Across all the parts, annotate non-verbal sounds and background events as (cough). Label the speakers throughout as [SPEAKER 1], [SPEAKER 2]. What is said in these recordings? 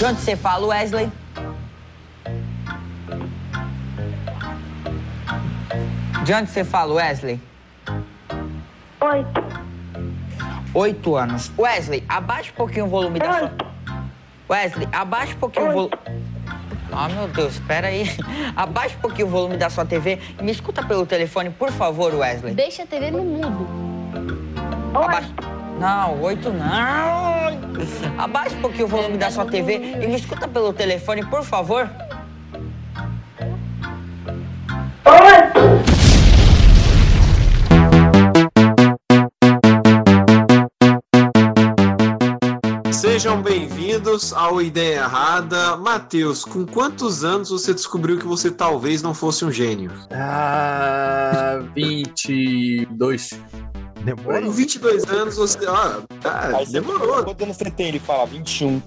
[SPEAKER 1] De onde você fala, Wesley? De onde você fala, Wesley?
[SPEAKER 2] Oito.
[SPEAKER 1] Oito anos. Wesley, abaixa um pouquinho o volume da sua. Wesley, abaixa um pouquinho o volume. Ah, meu Deus, espera aí. (laughs) Abaixa um pouquinho o volume da sua TV e me escuta pelo telefone, por favor, Wesley.
[SPEAKER 3] Deixa a TV no mudo.
[SPEAKER 1] Abaixa. Não, oito não. Abaixa um pouquinho o volume da sua TV e me escuta pelo telefone, por favor.
[SPEAKER 4] Sejam bem-vindos ao Ideia Errada. Matheus, com quantos anos você descobriu que você talvez não fosse um gênio?
[SPEAKER 5] Ah, 22.
[SPEAKER 6] Demorou?
[SPEAKER 4] 22 anos você. Ah, tá,
[SPEAKER 7] você
[SPEAKER 4] demorou.
[SPEAKER 7] Quantos anos você tem? Ele fala 21.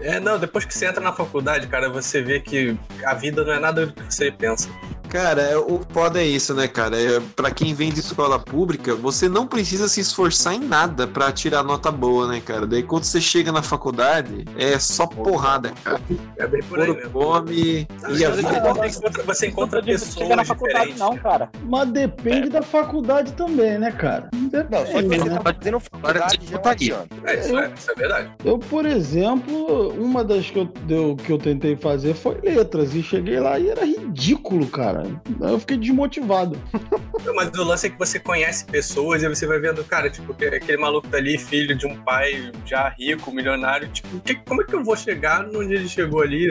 [SPEAKER 5] É, não, depois que você entra na faculdade, cara, você vê que a vida não é nada do que você pensa.
[SPEAKER 4] Cara, é- o foda é isso, né, cara? É, pra quem vem de escola pública, você não precisa se esforçar em nada pra tirar nota boa, né, cara? Daí quando você chega na faculdade, é só porrada, cara.
[SPEAKER 5] É bem por aí
[SPEAKER 4] fome
[SPEAKER 5] Sabe,
[SPEAKER 4] e a
[SPEAKER 5] você,
[SPEAKER 4] vida.
[SPEAKER 5] encontra, você encontra
[SPEAKER 7] Não
[SPEAKER 5] pessoas
[SPEAKER 7] chega na faculdade, não, cara.
[SPEAKER 8] Mas depende da faculdade também, né, cara? Depende,
[SPEAKER 7] Não, só que você
[SPEAKER 8] né?
[SPEAKER 7] tá fazendo faculdade já é um adianto.
[SPEAKER 5] É, isso, é, isso é verdade.
[SPEAKER 8] Eu, por exemplo, uma das que eu, deu- que eu tentei fazer foi letras. E cheguei lá e era ridículo, cara. Aí Eu fiquei desmotivado.
[SPEAKER 5] Mas o lance é que você conhece pessoas e você vai vendo, cara, tipo, que- aquele maluco dali, filho de um pai já rico, milionário, tipo, que- como é que eu vou chegar onde ele chegou ali?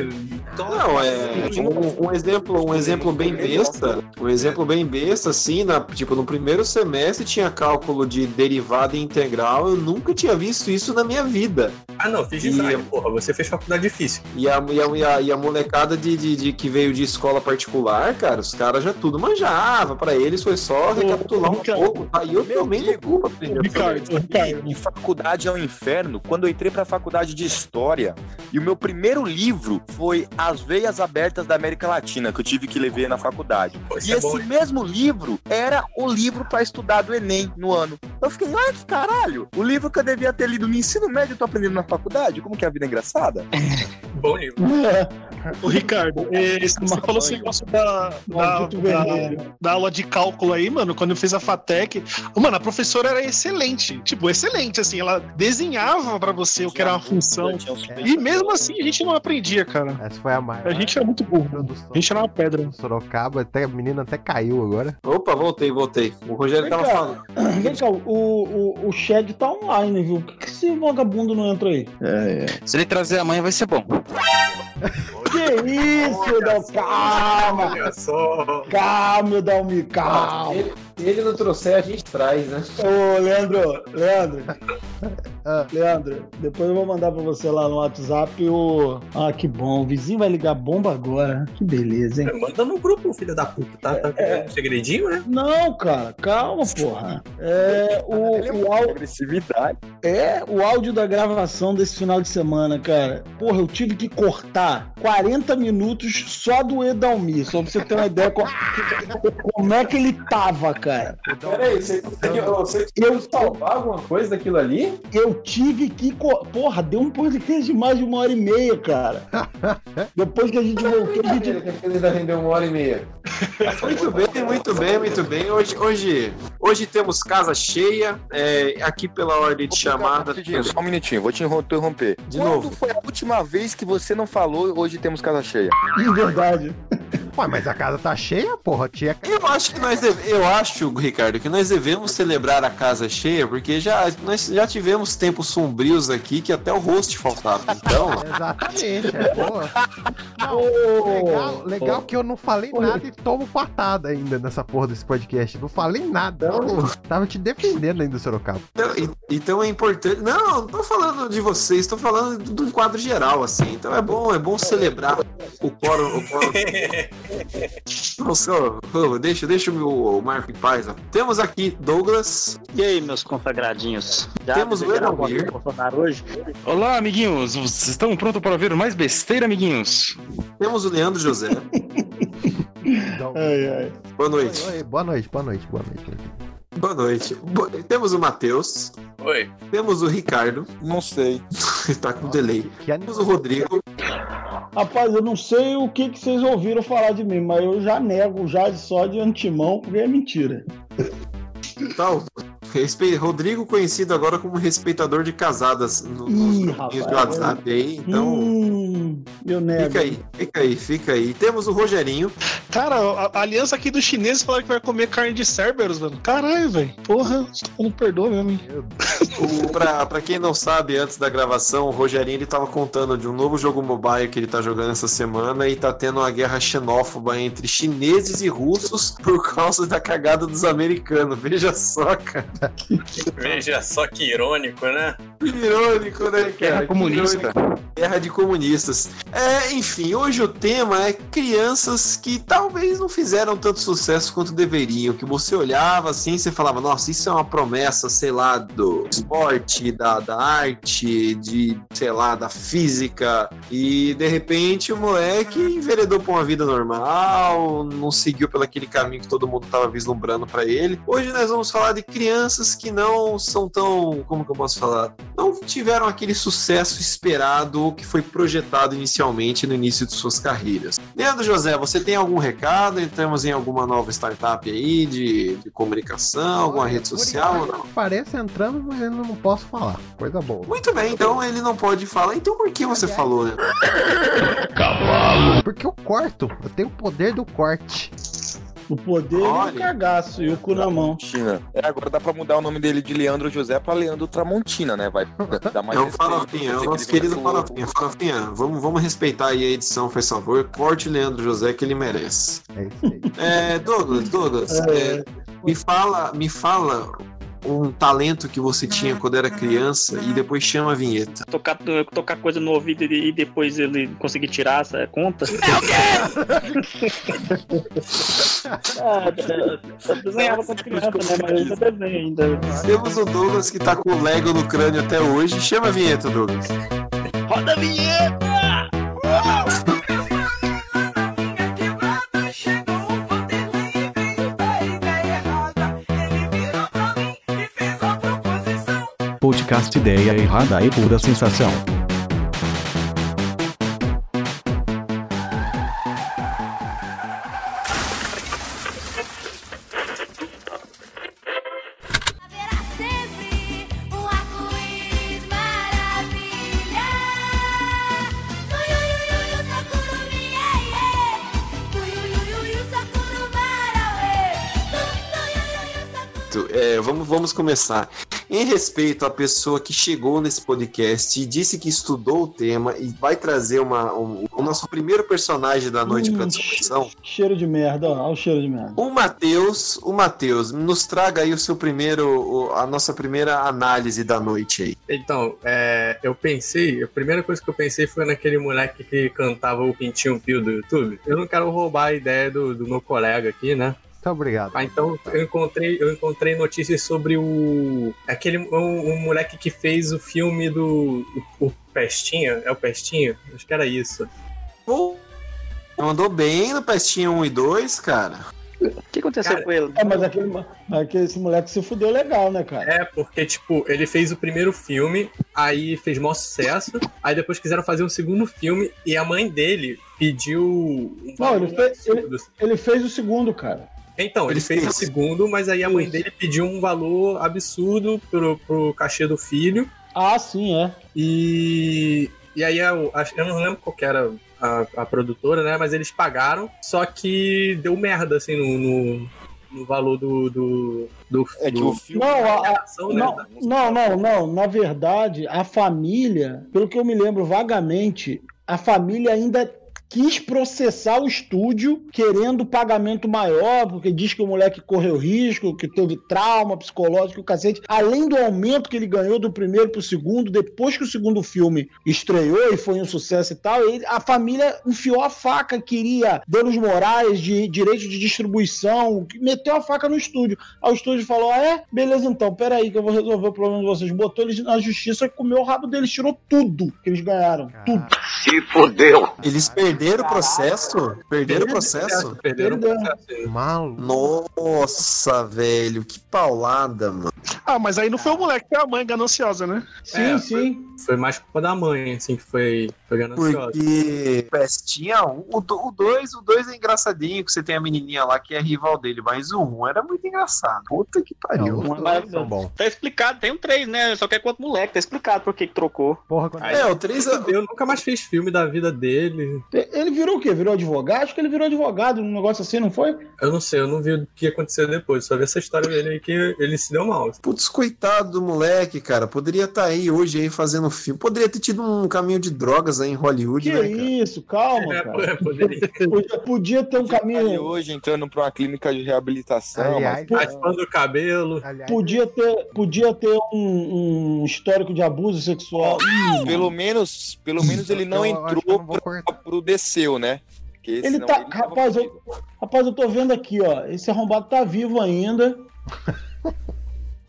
[SPEAKER 4] Não, é um, um exemplo, um exemplo bem besta, um exemplo bem besta, assim, na, tipo, no primeiro semestre tinha cálculo de derivada e integral, eu nunca tinha visto isso na minha vida.
[SPEAKER 5] Ah, não, fiz
[SPEAKER 4] E-
[SPEAKER 5] design, porra, você fez faculdade difícil.
[SPEAKER 4] E a, e a, e a, e a molecada de, de, de- que veio de escola particular, cara, os caras já tudo manjava, pra eles foi só recapitular um
[SPEAKER 8] Ricardo,
[SPEAKER 4] pouco, aí eu tomei no
[SPEAKER 7] amigo,
[SPEAKER 4] cu pra aprender.
[SPEAKER 8] Ricardo, Ricardo.
[SPEAKER 7] E faculdade é um inferno. Quando eu entrei pra faculdade de História, e o meu primeiro livro foi As Veias Abertas da América Latina, que eu tive que ler na faculdade.
[SPEAKER 5] Isso
[SPEAKER 7] E
[SPEAKER 5] é
[SPEAKER 7] esse
[SPEAKER 5] bom.
[SPEAKER 7] mesmo livro era o livro pra estudar do Enem no ano. Eu fiquei, ai que caralho! O livro que eu devia ter lido no ensino médio eu tô aprendendo na faculdade? Como que é a vida é engraçada? (laughs)
[SPEAKER 5] Bom livro. (laughs)
[SPEAKER 9] Ô, Ricardo, eh, você falou esse negócio da, da, da, da aula de cálculo aí, mano. Quando eu fiz a FATEC, mano, a professora era excelente. Tipo, excelente, assim. Ela desenhava pra você o que era uma função. E mesmo assim a gente não aprendia, cara.
[SPEAKER 6] Essa foi a maior.
[SPEAKER 9] A gente era muito burro. A gente era uma pedra.
[SPEAKER 6] Sorocaba, até, a menina até caiu agora.
[SPEAKER 4] Opa, voltei, voltei. O Rogério tava falando. (clears throat)
[SPEAKER 8] Vem cá, o, o, o Shed tá online, viu? Por que, que esse vagabundo não entra aí?
[SPEAKER 10] Se ele trazer a mãe, vai ser bom.
[SPEAKER 8] Que isso, Dal? Calma!
[SPEAKER 5] Olha só.
[SPEAKER 8] Calma, Dalmi, calma!
[SPEAKER 4] Se ele não trouxer, a gente traz, né?
[SPEAKER 8] Ô, Leandro, Leandro.
[SPEAKER 6] Ah.
[SPEAKER 8] Leandro, depois eu vou mandar pra você lá no WhatsApp o. Ah, que bom. O vizinho vai ligar bomba agora. Que beleza, hein?
[SPEAKER 5] Manda no grupo, filho da puta. Tá, tá querendo um segredinho, né?
[SPEAKER 8] Não, cara, calma, porra. É, o, o, áudio,
[SPEAKER 7] Agressividade.
[SPEAKER 8] é o áudio da gravação desse final de semana, cara. Porra, eu tive que cortar 40 minutos só do Edalmir, só pra você ter uma ideia co- como é que ele tava, cara.
[SPEAKER 4] Peraí, você conseguiu, salvar alguma coisa daquilo ali?
[SPEAKER 8] eu tive que. co- Porra, deu um podcast de mais de uma hora e meia, cara. (laughs) Depois que a gente voltou, a gente.
[SPEAKER 4] ainda rendeu uma hora e meia. Muito bem, muito bem, muito bem. Hoje, hoje, hoje temos casa cheia, é, aqui pela ordem de chamada.
[SPEAKER 7] Rapidinho, só um minutinho, vou te interromper.
[SPEAKER 4] De
[SPEAKER 7] Quando
[SPEAKER 4] novo.
[SPEAKER 7] foi a última vez que você não falou hoje temos casa cheia?
[SPEAKER 8] De verdade.
[SPEAKER 6] Ué, mas a casa tá cheia, porra. Tinha.
[SPEAKER 4] Eu acho que nós deve- eu acho, Ricardo, que nós devemos celebrar a casa cheia, porque já nós já tivemos tempos sombrios aqui que até o host faltava. Então, (laughs)
[SPEAKER 6] Exatamente, é boa. Não, legal, legal que eu não falei nada e tomo patada ainda nessa porra desse podcast. Não falei nada.
[SPEAKER 4] Não.
[SPEAKER 6] Tava te defendendo ainda, Sorocaba.
[SPEAKER 4] então, então é importante. Não, não tô falando de vocês, tô falando de um quadro geral, assim. Então é bom, é bom celebrar o quórum. O quórum. (laughs) Nossa, deixa, deixa o meu o Marco em paz. ó. Temos aqui Douglas,
[SPEAKER 10] E aí, meus consagradinhos? Já
[SPEAKER 4] Temos o
[SPEAKER 10] Bolsonaro hoje?
[SPEAKER 9] Olá, amiguinhos. Vocês estão prontos para ver mais besteira, amiguinhos?
[SPEAKER 4] temos o Leandro José.
[SPEAKER 8] Ai, ai.
[SPEAKER 4] Boa noite.
[SPEAKER 6] oi, oi, boa noite, boa noite, boa noite.
[SPEAKER 4] Boa noite. Bo- Temos o Matheus.
[SPEAKER 5] Oi.
[SPEAKER 4] Temos o Ricardo.
[SPEAKER 7] Não sei. (laughs)
[SPEAKER 4] tá com delay.
[SPEAKER 6] Que
[SPEAKER 4] Temos o Rodrigo.
[SPEAKER 8] Rapaz, eu não sei o que, que vocês ouviram falar de mim, mas eu já nego já só de antemão, porque é mentira.
[SPEAKER 4] Tal. Respe... Rodrigo, conhecido agora como respeitador de casadas no, nos
[SPEAKER 8] Ih,
[SPEAKER 4] grupinhos
[SPEAKER 8] rapaz,
[SPEAKER 4] de WhatsApp aí. Então,
[SPEAKER 8] Hum, eu nego.
[SPEAKER 4] fica aí, fica aí, fica aí. Temos o Rogerinho.
[SPEAKER 9] Cara, a, a aliança aqui dos chineses falaram que vai comer carne de Cerberus, mano. Caralho, velho. Porra, não perdoa mesmo, hein?
[SPEAKER 4] O, pra, pra quem não sabe, antes da gravação, o Rogerinho ele tava contando de um novo jogo mobile que ele tá jogando essa semana e tá tendo uma guerra xenófoba entre chineses e russos por causa da cagada dos americanos. Veja só, cara.
[SPEAKER 5] Veja só que irônico, né?
[SPEAKER 4] Que irônico, né, cara?
[SPEAKER 10] Guerra comunista.
[SPEAKER 4] irônico. Guerra de comunistas. É, enfim, hoje o tema é crianças que talvez não fizeram tanto sucesso quanto deveriam. Que você olhava assim você falava, nossa, isso é uma promessa, sei lá, do esporte, da, da arte, de, sei lá, da física. E de repente o moleque enveredou pra uma vida normal, não seguiu pelo aquele caminho que todo mundo tava vislumbrando pra ele. Hoje nós vamos falar de crianças que não são tão, como que eu posso falar? Não tiveram aquele sucesso esperado que foi projetado inicialmente no início de suas carreiras. Leandro José, você tem algum recado? Entramos em alguma nova startup aí de, de comunicação, alguma rede social ou não?
[SPEAKER 6] Parece entrando, mas eu não posso falar. Coisa boa.
[SPEAKER 4] Muito bem, então ele não pode falar. Então por que você falou, né?
[SPEAKER 6] Porque eu corto. Eu tenho o poder do corte.
[SPEAKER 8] O poder e
[SPEAKER 4] Olha.
[SPEAKER 8] o cagaço e o cu na mão.
[SPEAKER 7] Tramontina. É, agora dá pra mudar o nome dele de Leandro José pra Leandro Tramontina, né? Vai dar mais
[SPEAKER 4] É o Farofinha, é o nosso querido Farofinha. Farofinha, vamos, vamos respeitar aí a edição, faz favor. Corte Leandro José que ele merece.
[SPEAKER 6] É isso aí.
[SPEAKER 4] É, Douglas, Douglas, é, me fala, me fala um talento que você tinha quando era criança e depois chama a vinheta.
[SPEAKER 10] Tocar, tocar coisa no ouvido e depois ele conseguir tirar essa conta. Ah, eu desenhava quando criança, né? Mas eu ainda desenho ainda.
[SPEAKER 4] Temos o Douglas que tá com o Lego no crânio até hoje. Chama a vinheta, Douglas.
[SPEAKER 10] Roda a vinheta!
[SPEAKER 11] Sakurumara, uê. Tuiuiuiui, Sakurumara.
[SPEAKER 4] Tu- é, vamos, vamos começar. Em respeito à pessoa que chegou nesse podcast e disse que estudou o tema e vai trazer uma, um- o nosso primeiro personagem da noite para
[SPEAKER 8] Hum,
[SPEAKER 4] discussão,
[SPEAKER 8] Cheiro de merda, ó. Olha o cheiro de merda.
[SPEAKER 4] o Matheus, o Matheus, nos traga aí o seu primeiro, o- a nossa primeira análise da noite aí.
[SPEAKER 5] Então, é, eu pensei, a primeira coisa que eu pensei foi naquele moleque que cantava o Pintinho Pio do YouTube. Eu não quero roubar a ideia do, do meu colega aqui, né?
[SPEAKER 6] Muito obrigado.
[SPEAKER 5] Ah, então eu encontrei, eu encontrei notícias sobre o. aquele um, um moleque que fez o filme do. O, o Pestinha? É o Pestinha? Acho que era isso.
[SPEAKER 4] Pô, mandou bem no Pestinha 1 e 2, cara.
[SPEAKER 10] O que aconteceu
[SPEAKER 5] Cara,
[SPEAKER 10] com ele?
[SPEAKER 8] É, mas aquele, aquele esse moleque se fudeu legal, né, cara?
[SPEAKER 5] É, porque, tipo, ele fez o primeiro filme, aí fez maior sucesso, aí depois quiseram fazer um segundo filme e a mãe dele pediu. Um
[SPEAKER 8] Não, ele fez-
[SPEAKER 5] absurdo.
[SPEAKER 8] Ele fez o segundo, cara.
[SPEAKER 5] Então, ele fez o segundo, mas aí a mãe dele pediu um valor absurdo pro, pro cachê do filho.
[SPEAKER 8] Ah, sim, é.
[SPEAKER 5] E, e aí eu, eu não lembro qual que era a, a produtora, né? Mas eles pagaram, só que deu merda, assim, no, no, no valor do. do, do,
[SPEAKER 7] É que
[SPEAKER 5] do-
[SPEAKER 7] o filme.
[SPEAKER 8] Não, a- a-
[SPEAKER 5] ação, né?
[SPEAKER 8] não, não, não, não. Na verdade, a família, pelo que eu me lembro vagamente, a família ainda quis processar o estúdio querendo pagamento maior, porque diz que o moleque correu risco, que teve trauma psicológico, o cacete. Além do aumento que ele ganhou do primeiro pro segundo, depois que o segundo filme estreou e foi um sucesso e tal, ele- a família enfiou a faca, queria danos morais, de direito de distribuição, meteu a faca no estúdio. Aí o estúdio falou: ah, é? Beleza, então, peraí, que eu vou resolver o problema de vocês. Botou eles na justiça e comeu o rabo deles, tirou tudo que eles ganharam. Tudo.
[SPEAKER 4] Eles perderam o processo? Perderam o processo?
[SPEAKER 5] Perderam o
[SPEAKER 8] Perdeu.
[SPEAKER 5] processo.
[SPEAKER 6] Maluco.
[SPEAKER 4] Nossa, velho, que paulada, mano.
[SPEAKER 9] Ah, mas aí não foi o moleque, foi a mãe gananciosa, né?
[SPEAKER 8] Sim,
[SPEAKER 5] É,
[SPEAKER 8] sim.
[SPEAKER 5] Foi mais culpa da mãe, assim, que foi.
[SPEAKER 4] Porque Pestinha 1, o 2 o dois é engraçadinho, que você tem a menininha lá que é rival dele, mas o 1 era muito engraçado. Puta que pariu.
[SPEAKER 10] Um é maravilhoso. Tá explicado, tem um 3, né? Só que é quanto moleque, tá explicado por que trocou.
[SPEAKER 6] Porra, quando...
[SPEAKER 5] Aí,
[SPEAKER 4] É, o 3 é...
[SPEAKER 5] Eu nunca mais fiz filme da vida dele.
[SPEAKER 8] Ele virou o quê? Virou advogado? Acho que ele virou advogado, um negócio assim, não foi?
[SPEAKER 5] Eu não sei, eu não vi o que aconteceu depois. Só vi essa história dele aí que ele se deu mal.
[SPEAKER 4] Putz, coitado do moleque, cara. Poderia estar aí hoje aí fazendo filme. Poderia ter tido um caminho de drogas aí em Hollywood,
[SPEAKER 8] Que
[SPEAKER 4] né, cara?
[SPEAKER 8] isso, calma,
[SPEAKER 5] É,
[SPEAKER 8] cara. (laughs) Podia, podia ter um
[SPEAKER 7] Ele
[SPEAKER 8] caminho.
[SPEAKER 7] hoje entrando pra uma clínica de reabilitação.
[SPEAKER 6] Aliás,
[SPEAKER 7] mas-
[SPEAKER 5] Raspando o cabelo.
[SPEAKER 6] aliás,
[SPEAKER 8] Podia ter, podia ter um, um histórico de abuso sexual.
[SPEAKER 7] Pelo menos, pelo menos ele não
[SPEAKER 6] eu
[SPEAKER 7] entrou
[SPEAKER 6] cortar.
[SPEAKER 7] pro desceu, né?
[SPEAKER 8] Ele tá.
[SPEAKER 7] tava
[SPEAKER 8] Rapaz, eu, rapaz, eu tô vendo aqui, ó. Esse arrombado tá vivo ainda. (laughs)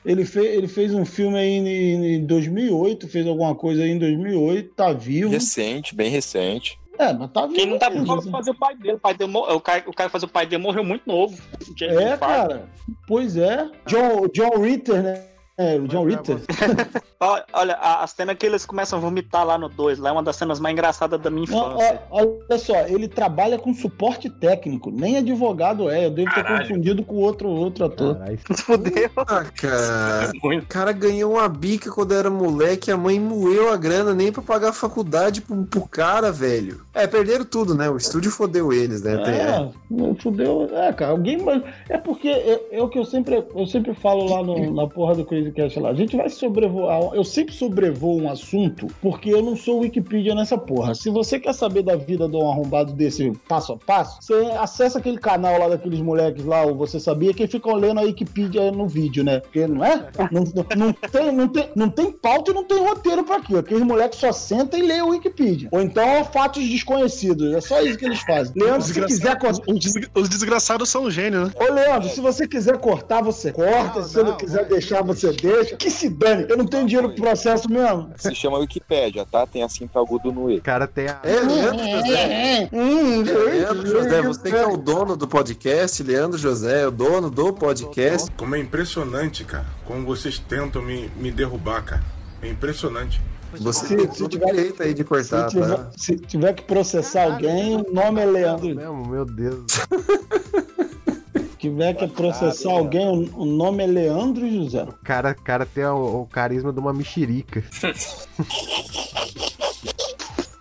[SPEAKER 8] Ele fez, ele fez um filme aí em, em 2008, fez alguma coisa aí em 2008, tá vivo.
[SPEAKER 7] recente, bem recente.
[SPEAKER 8] É, mas tá vivo.
[SPEAKER 10] Quem não tá vivo
[SPEAKER 8] assim.
[SPEAKER 10] fazer o pai dele. O, pai dele o, cara, o cara que faz o pai dele morreu muito novo.
[SPEAKER 8] É, cara. Pois é. John, John Ritter, né? É, o John Ritter. (laughs)
[SPEAKER 10] Olha, a, a cena que eles começam a vomitar lá no 2, lá é uma das cenas mais engraçadas da minha infância.
[SPEAKER 8] ó, olha só, ele trabalha com suporte técnico, nem advogado é. Eu devo ter
[SPEAKER 5] Caralho.
[SPEAKER 8] confundido com outro, outro ator.
[SPEAKER 6] Caralho, (laughs)
[SPEAKER 10] fudeu.
[SPEAKER 4] Ah, cara. (laughs) O cara ganhou uma bica quando era moleque, a mãe moeu a grana nem pra pagar a faculdade pro, pro cara, velho. É, perderam tudo, né? O estúdio fodeu eles, né? É.
[SPEAKER 8] É, fudeu. É, cara, alguém. mas É porque é, é o que eu sempre, eu sempre falo lá no- na porra do Crazy Cast lá. A gente vai sobrevoar. Eu sempre sobrevoo um assunto porque eu não sou Wikipedia nessa porra. Se você quer saber da vida de um arrombado desse passo a passo, você acessa aquele canal lá daqueles moleques lá, o Você Sabia, que ficam lendo a Wikipedia no vídeo, né? Porque não é? Não, não- não tem, não, tem, não tem pauta e não tem roteiro pra aquilo. Aqueles moleques só sentam e leem o Wikipedia. Ou então fatos desconhecidos. É só isso que eles fazem. Leandro, se quiser
[SPEAKER 9] os desgra- os desgraçados são gênios, né?
[SPEAKER 8] Ô, Leandro, se você quiser cortar, você corta.
[SPEAKER 6] Não,
[SPEAKER 8] se você não
[SPEAKER 6] não,
[SPEAKER 8] quiser deixar, você deixa. Que se dane. Eu não tenho dinheiro pro processo mesmo.
[SPEAKER 7] Se chama Wikipédia, tá? Tem a cinta agudo no E.
[SPEAKER 6] O cara tem a.
[SPEAKER 4] É, Leandro José.
[SPEAKER 8] Hum,
[SPEAKER 4] Leandro José, você que é o dono do podcast, Leandro José, é o dono do podcast.
[SPEAKER 12] Como é impressionante, cara. Como vocês tentam me, me derrubar, cara. É impressionante.
[SPEAKER 4] Você
[SPEAKER 8] Se-
[SPEAKER 4] tem
[SPEAKER 8] se tiver-
[SPEAKER 4] direito aí de cortar,
[SPEAKER 8] Se tiver,
[SPEAKER 4] tá?
[SPEAKER 8] se tiver que processar alguém, o nome é Leandro.
[SPEAKER 6] Mesmo, meu Deus. (laughs)
[SPEAKER 8] Se tiver que processar alguém, o- nome é Leandro José.
[SPEAKER 6] O cara, cara tem o, o carisma de uma mexerica.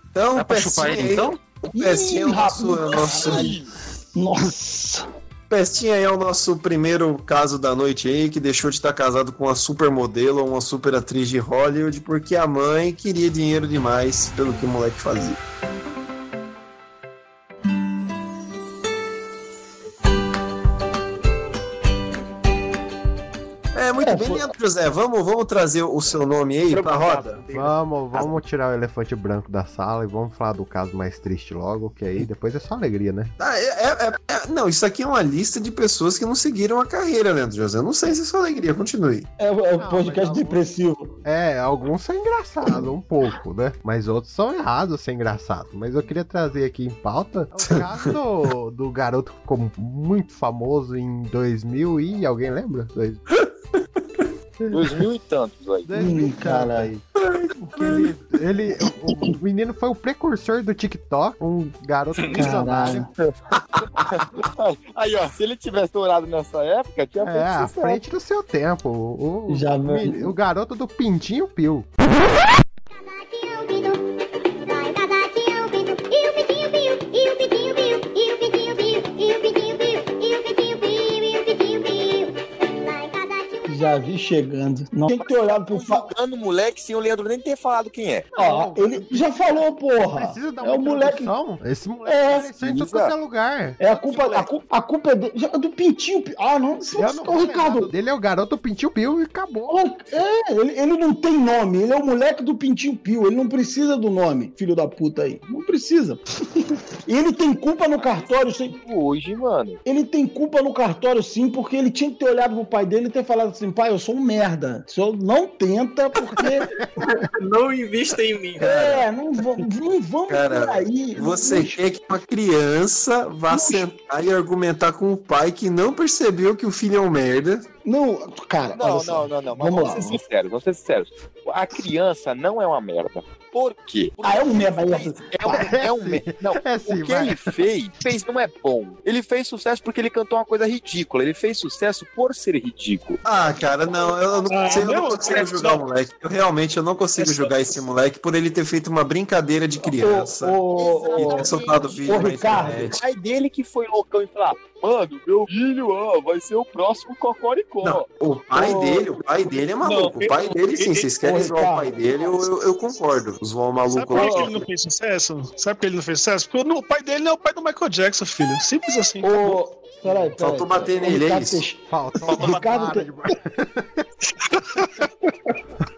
[SPEAKER 4] Então,
[SPEAKER 10] Dá pra chupar ele, então?
[SPEAKER 4] O Pestinha é o nosso, é o nosso.
[SPEAKER 8] Nossa.
[SPEAKER 4] Pestinha aí é o nosso primeiro caso da noite aí, que deixou de estar casado com uma supermodelo ou uma super atriz de Hollywood, porque a mãe queria dinheiro demais pelo que o moleque fazia. Muito
[SPEAKER 8] É,
[SPEAKER 4] bem, Leandro José. Vamos, vamos trazer o seu nome aí pra roda?
[SPEAKER 6] Vamos, vamos tirar o elefante branco da sala e vamos falar do caso mais triste logo, que aí depois é só alegria, né?
[SPEAKER 4] Ah, é- é- é- é- não, isso aqui é uma lista de pessoas que não seguiram a carreira, Leandro José. Eu Não sei se é só alegria, continue.
[SPEAKER 8] É, o- é
[SPEAKER 6] Não,
[SPEAKER 8] podcast
[SPEAKER 6] mas
[SPEAKER 8] depressivo.
[SPEAKER 6] É, alguns são engraçados, um pouco, né? Mas outros são errados ser engraçados. Mas eu queria trazer aqui em pauta o caso do, do garoto que ficou muito famoso em 2000 e alguém lembra? Dois- (laughs) (laughs)
[SPEAKER 7] Dois mil e tantos aí.
[SPEAKER 6] 2000
[SPEAKER 8] Ih, caralho.
[SPEAKER 6] Que ele, ele, o, o menino foi o precursor do TikTok, um garoto visionário. (laughs)
[SPEAKER 7] Aí, ó, se ele tivesse estourado nessa época, tinha
[SPEAKER 6] É, à frente do seu tempo. O,
[SPEAKER 8] Já
[SPEAKER 6] o, o garoto do Pintinho Pio.
[SPEAKER 8] Já vi chegando. Não tem que ter olhado pro. Fa...
[SPEAKER 7] Jogando moleque sem o Leandro nem ter falado quem é.
[SPEAKER 8] Ó, ele já falou, porra.
[SPEAKER 6] Precisa dar
[SPEAKER 8] É o
[SPEAKER 6] uma
[SPEAKER 8] moleque.
[SPEAKER 6] introdução? Esse moleque
[SPEAKER 8] É,
[SPEAKER 6] apareceu em é lugar.
[SPEAKER 8] É a culpa, a, cu- a culpa é do, já- do pintinho. Ah, não. Se
[SPEAKER 6] Eu
[SPEAKER 8] você,
[SPEAKER 6] não falei
[SPEAKER 8] Ricardo,
[SPEAKER 6] dele é o garoto Pintinho Pio e acabou.
[SPEAKER 8] É, ele, ele não tem nome, ele é o moleque do Pintinho Pio, ele não precisa do nome, filho da puta aí. Não precisa. (laughs) E ele tem culpa no cartório, sim.
[SPEAKER 7] Hoje, mano.
[SPEAKER 8] Ele tem culpa no cartório, sim, porque ele tinha que ter olhado pro pai dele e ter falado assim: pai, eu sou um merda. O senhor não tenta, porque. (laughs)
[SPEAKER 5] Não invista em mim.
[SPEAKER 8] é, não, vamos- não vamos
[SPEAKER 4] Cara,
[SPEAKER 8] por aí.
[SPEAKER 4] Você quer que uma criança vá sentar e argumentar com o pai que não percebeu que o filho é um merda,
[SPEAKER 8] Não, cara,
[SPEAKER 7] Não, não, não, não. Mas
[SPEAKER 8] Vamos
[SPEAKER 7] vamos,
[SPEAKER 8] lá.
[SPEAKER 7] ser sinceros, vamos ser sinceros. A criança não é uma merda. Por quê?
[SPEAKER 8] Ah, é um merda.
[SPEAKER 7] É um, é um me- Não, (laughs)
[SPEAKER 6] É sim,
[SPEAKER 7] o que
[SPEAKER 6] vai.
[SPEAKER 7] ele fez, fez não é bom. Ele fez sucesso porque ele cantou uma coisa ridícula. Ele fez sucesso por ser ridículo.
[SPEAKER 4] Ah, cara, não, eu não
[SPEAKER 9] Ah,
[SPEAKER 4] consigo, eu não consigo
[SPEAKER 9] é
[SPEAKER 4] julgar o moleque. Eu realmente eu não consigo
[SPEAKER 9] É
[SPEAKER 4] julgar esse moleque por ele ter feito uma brincadeira de criança.
[SPEAKER 8] Ô,
[SPEAKER 4] E
[SPEAKER 8] ô,
[SPEAKER 4] ter soltado vídeo na
[SPEAKER 8] Ricardo,
[SPEAKER 7] O pai dele que foi loucão e falou: ah, mano, meu filho ó, vai ser o próximo Cocoricó.
[SPEAKER 4] Não, o pai
[SPEAKER 8] Ô.
[SPEAKER 4] dele, o pai dele é maluco.
[SPEAKER 9] Não,
[SPEAKER 4] o pai dele, sim,
[SPEAKER 9] ele-
[SPEAKER 4] vocês querem zoar o pai dele, eu, eu, eu concordo. Zoar o
[SPEAKER 9] Sabe
[SPEAKER 4] maluco
[SPEAKER 9] por que ele não fez sucesso? Sabe por que ele não fez sucesso? Porque o pai dele não é o pai do Michael Jackson, filho. Simples assim.
[SPEAKER 8] ô, peraí, peraí.
[SPEAKER 4] Faltou bater nele, é
[SPEAKER 8] Ricardo
[SPEAKER 4] isso?
[SPEAKER 8] Teix-
[SPEAKER 6] Faltou
[SPEAKER 8] Ricardo
[SPEAKER 6] uma
[SPEAKER 8] Te- (laughs)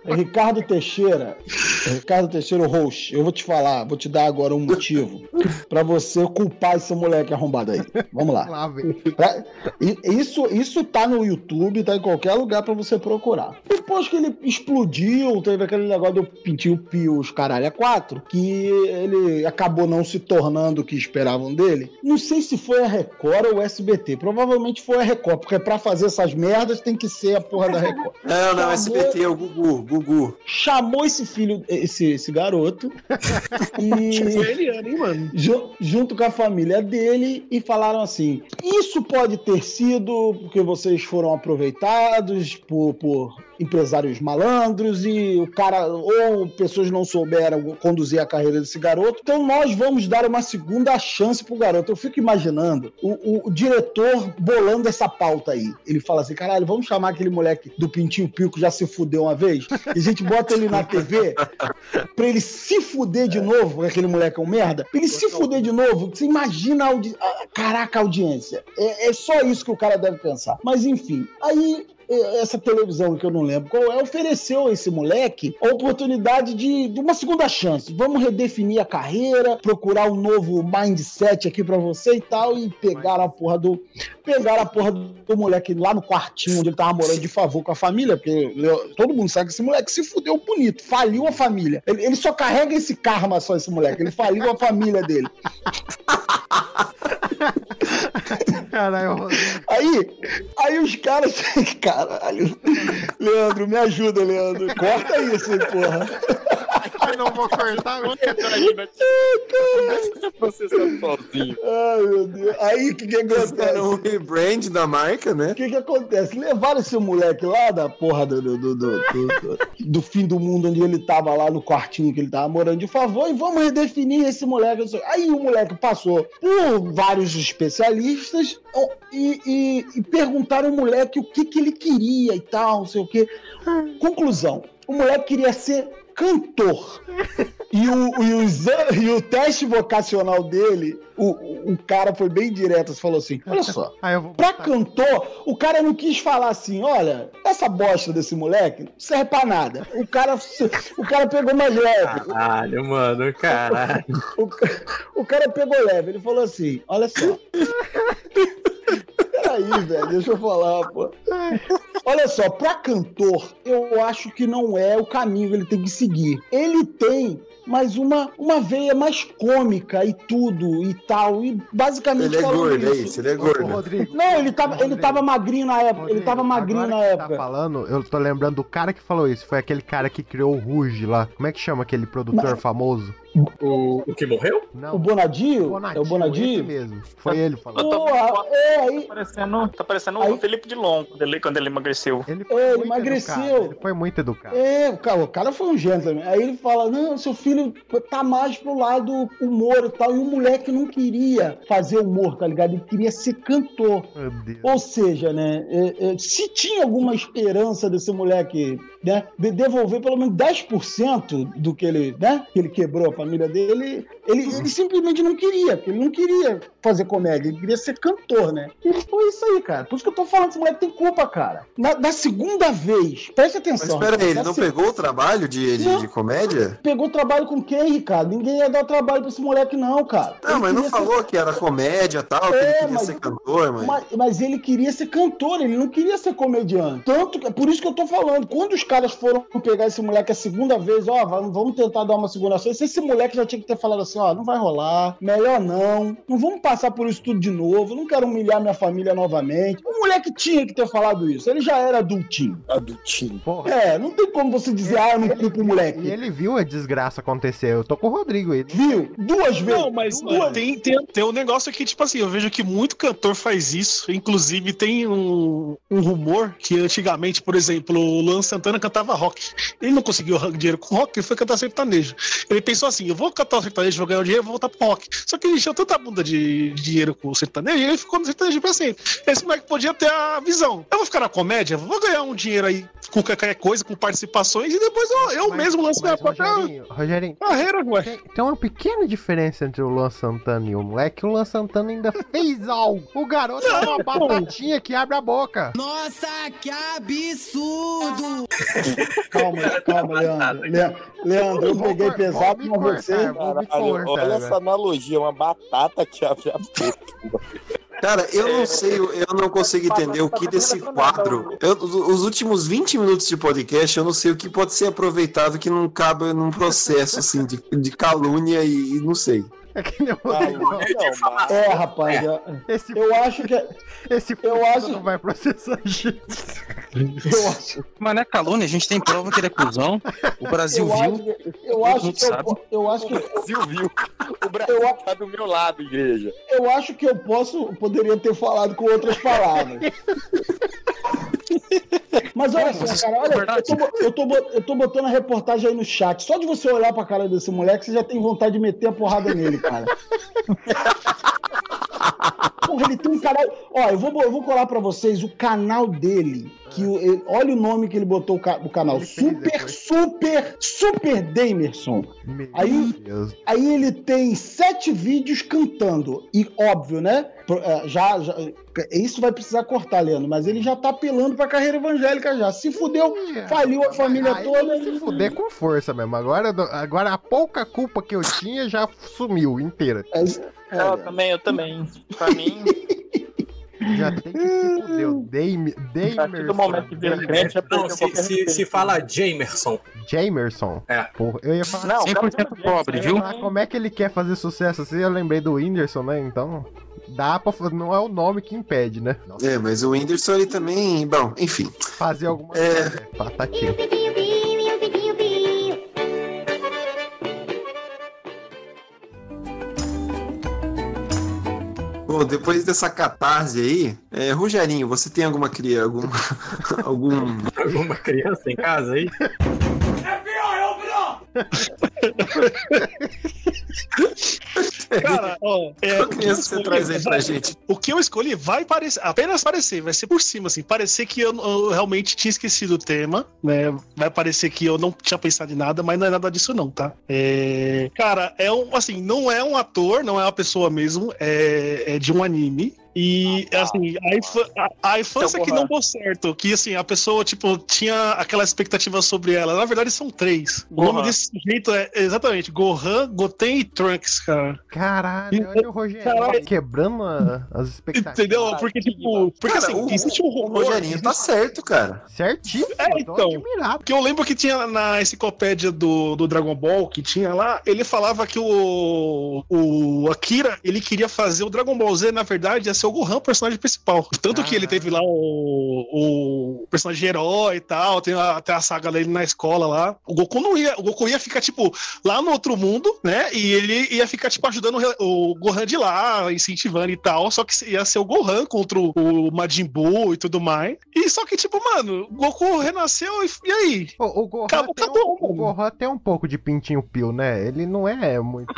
[SPEAKER 8] Ricardo Teixeira, Ricardo Teixeira, o host, eu vou te falar, vou te dar agora um motivo pra você culpar esse moleque arrombado aí. Vamos lá.
[SPEAKER 6] Lá,
[SPEAKER 8] Isso, isso tá no YouTube, tá em qualquer lugar pra você procurar. Depois que ele explodiu, teve aquele negócio do Pintinho Pio, os caralho a quatro, que ele acabou não se tornando o que esperavam dele. Não sei se foi a Record ou o SBT. Provavelmente foi a Record, porque pra fazer essas merdas tem que ser a porra da Record. (laughs)
[SPEAKER 4] Não, não,
[SPEAKER 8] Chamou-
[SPEAKER 4] SBT, é o Gugu, Gugu.
[SPEAKER 8] Chamou esse filho, esse, esse garoto, (laughs) e
[SPEAKER 9] hein, mano?
[SPEAKER 8] junto com a família dele e falaram assim: Isso pode ter sido porque vocês foram aproveitados por, por empresários malandros e o cara ou pessoas não souberam conduzir a carreira desse garoto. Então nós vamos dar uma segunda chance pro garoto. Eu fico imaginando o, o- o diretor bolando essa pauta aí. Ele fala assim: caralho, vamos chamar aquele moleque do Pintinho Pio que já se fudeu uma vez e a gente bota ele na TV pra ele se fuder de novo, porque aquele moleque é um merda, pra ele se fuder de novo, você imagina a, audi a caraca, a audiência. É, é só isso que o cara deve pensar. Mas enfim, aí essa televisão que eu não lembro qual é, ofereceu a esse moleque a oportunidade de, de uma segunda chance. Vamos redefinir a carreira, procurar um novo mindset aqui pra você e tal, e pegar a porra do. Pegaram a porra do moleque lá no quartinho onde ele tava morando de favor com a família, porque todo mundo sabe que esse moleque se fudeu bonito, faliu a família. Ele, ele só carrega esse karma só, esse moleque. Ele faliu a família dele. (laughs)
[SPEAKER 6] Caralho.
[SPEAKER 8] Aí, aí os caras. (laughs) Caralho. Leandro, me ajuda, Leandro. Corta isso, hein, porra.
[SPEAKER 6] Eu não vou cortar agora.
[SPEAKER 7] processando sozinho.
[SPEAKER 8] Ai, meu Deus. Aí o que, que acontece?
[SPEAKER 4] Um rebrand da marca, né?
[SPEAKER 8] O que que acontece? Levaram esse moleque lá da porra do, do, do, do, do- do fim do mundo, onde ele tava lá no quartinho que ele tava morando de favor, e vamos redefinir esse moleque. Aí o moleque passou por vários especialistas e, e- e perguntaram ao moleque o que, que ele queria e tal, não sei o quê. Conclusão: o moleque queria ser cantor. E o, e o e o teste vocacional dele, o, o- cara foi bem direto, falou assim: olha só. (laughs)
[SPEAKER 6] Vou
[SPEAKER 8] Pra cantor, o cara não quis falar assim, olha, essa bosta desse moleque não serve pra nada. O cara, o cara pegou mais leve.
[SPEAKER 5] Caralho, mano, caralho. (laughs)
[SPEAKER 8] O, o cara pegou leve, ele falou assim, olha só. (laughs) Peraí, velho, deixa eu falar, pô. Olha só, pra cantor, eu acho que não é o caminho que ele tem que seguir. Ele tem mais uma, uma veia mais cômica e tudo e tal. E basicamente
[SPEAKER 4] Ele é gordo, é
[SPEAKER 8] isso.
[SPEAKER 4] isso, ele é
[SPEAKER 6] Ô,
[SPEAKER 4] gordo.
[SPEAKER 6] Rodrigo.
[SPEAKER 8] Não, ele tava, ele
[SPEAKER 6] Rodrigo.
[SPEAKER 8] tava magrinho na época. ele
[SPEAKER 6] Rodrigo,
[SPEAKER 8] tava magrinho
[SPEAKER 6] agora
[SPEAKER 8] na
[SPEAKER 6] que
[SPEAKER 8] época.
[SPEAKER 6] Tá falando, eu tô lembrando do cara que falou isso. Foi aquele cara que criou o Ruge lá. Como é que chama aquele produtor famoso?
[SPEAKER 5] O, o que morreu?
[SPEAKER 6] Não.
[SPEAKER 8] O Bonadio?
[SPEAKER 6] Bonadio,
[SPEAKER 8] é o Bonadio?
[SPEAKER 6] mesmo. Foi ele falando.
[SPEAKER 8] Porra, é, aí,
[SPEAKER 10] Tá parecendo, tá parecendo
[SPEAKER 8] Aí-
[SPEAKER 10] o Felipe Dilon quando ele, quando ele emagreceu.
[SPEAKER 6] Ele
[SPEAKER 8] É, ele emagreceu.
[SPEAKER 6] educado, Ele foi muito educado.
[SPEAKER 8] É, o cara, o cara foi um gentleman. Aí ele fala: não, seu filho tá mais pro lado humor e tal. E o moleque não queria fazer humor, tá ligado? Ele queria ser cantor.
[SPEAKER 6] Meu Deus.
[SPEAKER 8] Ou seja, né, é, é, se tinha alguma esperança desse moleque, né, de devolver pelo menos 10% do que ele, né, que ele quebrou a família dele, ele, ele simplesmente não queria, porque ele não queria fazer comédia, ele queria ser cantor, né? E foi isso aí, cara. Por isso que eu tô falando, esse moleque tem culpa, cara. Na, da segunda vez, presta
[SPEAKER 4] Mas
[SPEAKER 8] atenção.
[SPEAKER 4] espera aí, ele não
[SPEAKER 8] se-
[SPEAKER 4] pegou o trabalho de, de, de comédia?
[SPEAKER 8] Pegou trabalho com quem, Ricardo? Ninguém ia dar trabalho pra esse moleque, não, cara.
[SPEAKER 4] Não,
[SPEAKER 8] Ele
[SPEAKER 4] mas não
[SPEAKER 8] ser-
[SPEAKER 4] falou que era comédia e tal, que ele
[SPEAKER 8] É,
[SPEAKER 4] queria
[SPEAKER 8] mas-
[SPEAKER 4] ser cantor, mano.
[SPEAKER 8] Mas, mas ele queria ser cantor, ele não queria ser comediante. Tanto que, por isso que eu tô falando, quando os caras foram pegar esse moleque a segunda vez, ó, vamos, vamos tentar dar uma segunda chance. Esse moleque moleque já tinha que ter falado assim, ó, não vai rolar, melhor não, não vamos passar por isso tudo de novo, não quero humilhar minha família novamente. O moleque tinha que ter falado isso, ele já era adultinho.
[SPEAKER 7] Adultinho.
[SPEAKER 6] Porra.
[SPEAKER 8] É, não tem como você dizer, ah, eu não culpo o moleque.
[SPEAKER 6] E ele viu a desgraça acontecer. Eu tô com o Rodrigo. Ele...
[SPEAKER 8] Viu? Duas vezes.
[SPEAKER 9] Não, mas
[SPEAKER 8] Duas
[SPEAKER 9] tem, tem, tem um negócio aqui, tipo assim, eu vejo que muito cantor faz isso. Inclusive, tem um, um rumor que antigamente, por exemplo, o Luan Santana cantava rock. Ele não conseguiu dinheiro com rock, ele foi cantar sertanejo. Ele pensou assim: eu vou cantar o sertanejo, vou ganhar o dinheiro, vou voltar pro rock. Só que ele encheu tanta bunda de dinheiro com o sertanejo e ele ficou no sertanejo pra sempre. Esse moleque podia ter a visão. Eu vou ficar na comédia, vou ganhar um dinheiro aí com qualquer coisa, com participações, e depois eu, eu
[SPEAKER 6] Mas-
[SPEAKER 9] mesmo lanço minha
[SPEAKER 6] mas,
[SPEAKER 9] própria
[SPEAKER 6] Rogerinho, Rogerinho,
[SPEAKER 9] carreira, ué.
[SPEAKER 6] tem, tem uma pequena diferença entre o Luan Santana e o moleque. O Luan Santana ainda fez (laughs) algo. O garoto é uma batatinha que abre a boca.
[SPEAKER 13] Nossa, que absurdo! (laughs)
[SPEAKER 8] Calma, calma, Leandro. Le- Leandro, eu peguei pesado com você.
[SPEAKER 7] Caralho, olha essa analogia, uma batata que abre a boca.
[SPEAKER 4] Cara, eu não sei, eu eu não consigo entender o que desse quadro. Eu- os últimos 20 minutos de podcast, eu não sei o que pode ser aproveitado que não cabe num processo assim de, de calúnia e, e não sei.
[SPEAKER 6] É que nem o
[SPEAKER 7] Ah, não, mas-
[SPEAKER 8] É, rapaz, eu-
[SPEAKER 6] Esse,
[SPEAKER 8] eu acho que.
[SPEAKER 6] esse
[SPEAKER 8] eu acho-
[SPEAKER 6] não vai processar a gente. (laughs)
[SPEAKER 8] Eu acho,
[SPEAKER 14] Mas não é calúnia, a gente tem prova que ele é cuzão. O Brasil
[SPEAKER 8] eu acho,
[SPEAKER 14] viu.
[SPEAKER 8] que- eu acho que eu, eu acho que
[SPEAKER 7] O Brasil viu. O Brasil tá do meu lado, igreja.
[SPEAKER 8] eu acho que eu posso poderia ter falado com outras palavras. (laughs) Mas olha só, cara,
[SPEAKER 14] é
[SPEAKER 8] olha, eu tô, eu, tô, eu tô botando a reportagem aí no chat. Só de você olhar pra cara desse moleque, você já tem vontade de meter a porrada nele, cara. (laughs) Porra, ele tem um canal. Ó, eu vou, eu vou colar pra vocês o canal dele. Que o- ele- olha o nome que ele botou o, ca- o canal. Super, super, super Damerson.
[SPEAKER 6] Meu
[SPEAKER 8] Aí-
[SPEAKER 6] Deus.
[SPEAKER 8] Aí ele tem sete vídeos cantando. E óbvio, né? É, Já, já, isso vai precisar cortar, Leandro, mas ele já tá apelando pra carreira evangélica já. Se fudeu, faliu a família
[SPEAKER 6] Aí
[SPEAKER 8] toda.
[SPEAKER 6] se fuder com força mesmo. Agora, agora a pouca culpa que eu tinha já sumiu inteira.
[SPEAKER 8] É, é,
[SPEAKER 10] Eu também, eu também. Pra mim, (laughs)
[SPEAKER 6] Já tem que se fuder. O (laughs) Dame,
[SPEAKER 10] a partir do momento que vira
[SPEAKER 6] Damerson.
[SPEAKER 10] crente, é
[SPEAKER 5] Não, se, se, se fala Jamerson.
[SPEAKER 6] Jamerson.
[SPEAKER 5] É.
[SPEAKER 6] Porra, eu ia falar.
[SPEAKER 10] Não,
[SPEAKER 14] 100% pobre, viu?
[SPEAKER 6] Ah, como é que ele quer fazer sucesso assim? Eu lembrei do Whindersson, né? Então. Dá pra. fa- Não é o nome que impede, né?
[SPEAKER 4] É, mas o Whindersson ele também. Bom, enfim.
[SPEAKER 6] Fazer alguma
[SPEAKER 4] É.
[SPEAKER 6] coisa. Batatinha.
[SPEAKER 4] Bom, depois dessa catarse aí, é, Rogerinho, você tem alguma cria, algum, (laughs) algum
[SPEAKER 5] Alguma criança em casa aí? (laughs)
[SPEAKER 9] Cara, ó, é,
[SPEAKER 4] qual criança você traz aí pra gente?
[SPEAKER 9] O que eu escolhi vai parecer, apenas parecer, vai ser por cima, assim, parecer que eu, eu realmente tinha esquecido o tema, né? Vai parecer que eu não tinha pensado em nada, mas não é nada disso não, tá? É, cara, é um, assim, não é um ator, não é uma pessoa mesmo, é, é de um anime. E, assim, a, infa- a- a infância que não deu certo, que, assim, a pessoa, tipo, tinha aquela expectativa sobre ela. Na verdade, são três. O nome
[SPEAKER 10] Gohan.
[SPEAKER 9] desse sujeito é, exatamente, Gohan, Goten e Trunks, cara.
[SPEAKER 6] Caralho, olha o Rogério
[SPEAKER 9] Caralho.
[SPEAKER 6] quebrando a- as expectativas.
[SPEAKER 9] Entendeu? Porque, tipo, porque
[SPEAKER 4] Cara,
[SPEAKER 9] assim,
[SPEAKER 4] o-
[SPEAKER 9] existe um
[SPEAKER 4] O
[SPEAKER 9] rumor.
[SPEAKER 4] Rogerinho tá certo, cara.
[SPEAKER 6] Certíssimo,
[SPEAKER 9] É, então.
[SPEAKER 6] admirado.
[SPEAKER 9] Que eu lembro que tinha na enciclopédia do, do Dragon Ball, que tinha lá, ele falava que o, o Akira, ele queria fazer o Dragon Ball Z, na verdade, ia ser o Gohan, o personagem principal. Tanto que ele teve lá o, o personagem herói e tal, tem a, tem a saga dele na escola lá. O Goku não ia, o Goku ia ficar, tipo, lá no outro mundo, né? E ele ia ficar, tipo, ajudando o, Gohan de lá, incentivando e tal, só que ia ser o Gohan contra o, Majin Buu e tudo mais. E só que, tipo, mano, o Goku renasceu e, e aí?
[SPEAKER 6] O, o Gohan
[SPEAKER 9] Acabou,
[SPEAKER 6] tem
[SPEAKER 9] acabou,
[SPEAKER 6] um, o. Gohan tem um pouco de pintinho pio, né? Ele não é muito. (laughs)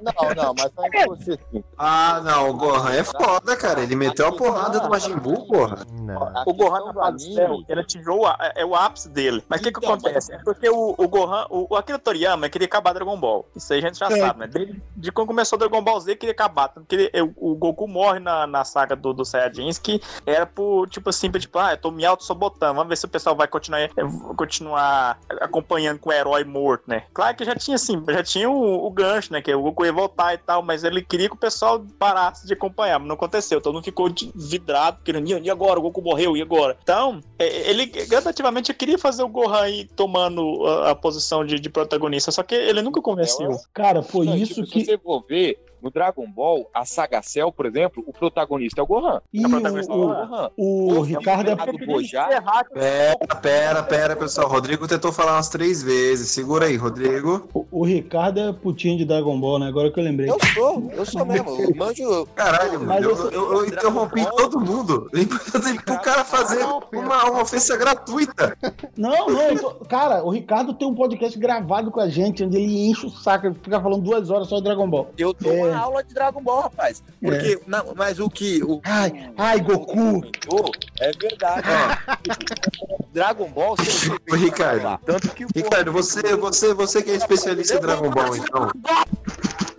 [SPEAKER 7] Não, não, mas aí você sim.
[SPEAKER 4] Ah, não, o Gohan é foda, cara. Ele meteu a porrada do Majin Buu, porra.
[SPEAKER 6] Não.
[SPEAKER 10] O Gohan
[SPEAKER 7] questão
[SPEAKER 10] na
[SPEAKER 7] do
[SPEAKER 10] fase
[SPEAKER 7] anime-
[SPEAKER 10] céu, ele atingiu o, á- é o ápice dele. Mas o que que
[SPEAKER 7] Então,
[SPEAKER 10] acontece? É porque o, o Gohan, o, Akira Toriyama queria acabar Dragon Ball. Isso aí a gente já
[SPEAKER 9] É.
[SPEAKER 10] sabe, né? Desde de quando começou Dragon Ball Z, queria acabar. Tanto que ele- o, o Goku morre na, na saga do, do Saiyajins, que era por, tipo assim, tipo, ah, eu tô me auto-sabotando. Vamos ver se o pessoal vai continuar, eh, continuar acompanhando com o herói morto, né? Claro que já tinha, assim, já tinha o, o gancho, né? Que o Goku ia voltar e tal, mas ele queria que o pessoal parasse de acompanhar, mas não aconteceu. Aconteceu. Todo mundo ficou vidrado, querendo, e e agora? O Goku morreu, e agora? Então, é, ele gradativamente queria fazer o Gohan ir tomando a, a posição de, de protagonista, só que ele nunca convenceu.
[SPEAKER 8] Cara, foi
[SPEAKER 7] Não,
[SPEAKER 8] isso
[SPEAKER 7] tipo,
[SPEAKER 8] que.
[SPEAKER 7] Se você for ver, no Dragon Ball, a Saga Cell, por exemplo, o protagonista é o Gohan.
[SPEAKER 8] Ih,
[SPEAKER 7] a protagonista
[SPEAKER 8] o-
[SPEAKER 7] é o Gohan.
[SPEAKER 8] O Ricardo é.
[SPEAKER 7] do Bojar,
[SPEAKER 4] Pera, pera, pera, pessoal. O Rodrigo tentou falar umas três vezes. Segura aí, Rodrigo.
[SPEAKER 8] O, o Ricardo é putinho de Dragon Ball, né? Agora que eu lembrei.
[SPEAKER 7] Eu sou, eu sou mesmo. Eu manjo.
[SPEAKER 4] Caralho,
[SPEAKER 8] Mas
[SPEAKER 4] mano, eu,
[SPEAKER 8] eu-
[SPEAKER 4] eu- eu interrompi todo mundo. (laughs) Pro cara fazer uma, uma ofensa gratuita.
[SPEAKER 8] Não, não, tô- cara, o Ricardo tem um podcast gravado com a gente, onde ele enche o saco, fica falando duas horas só de Dragon Ball.
[SPEAKER 7] Eu dou
[SPEAKER 8] É.
[SPEAKER 7] uma aula de Dragon Ball, rapaz. Porque, não, mas o que. O,
[SPEAKER 8] Ai, ai, Goku.
[SPEAKER 7] Ô, é verdade. ó. (laughs) Dragon Ball, você
[SPEAKER 4] Ô, Ricardo.
[SPEAKER 7] Tanto que o
[SPEAKER 4] Ricardo, você, você, você que é especialista em Dragon Ball, então.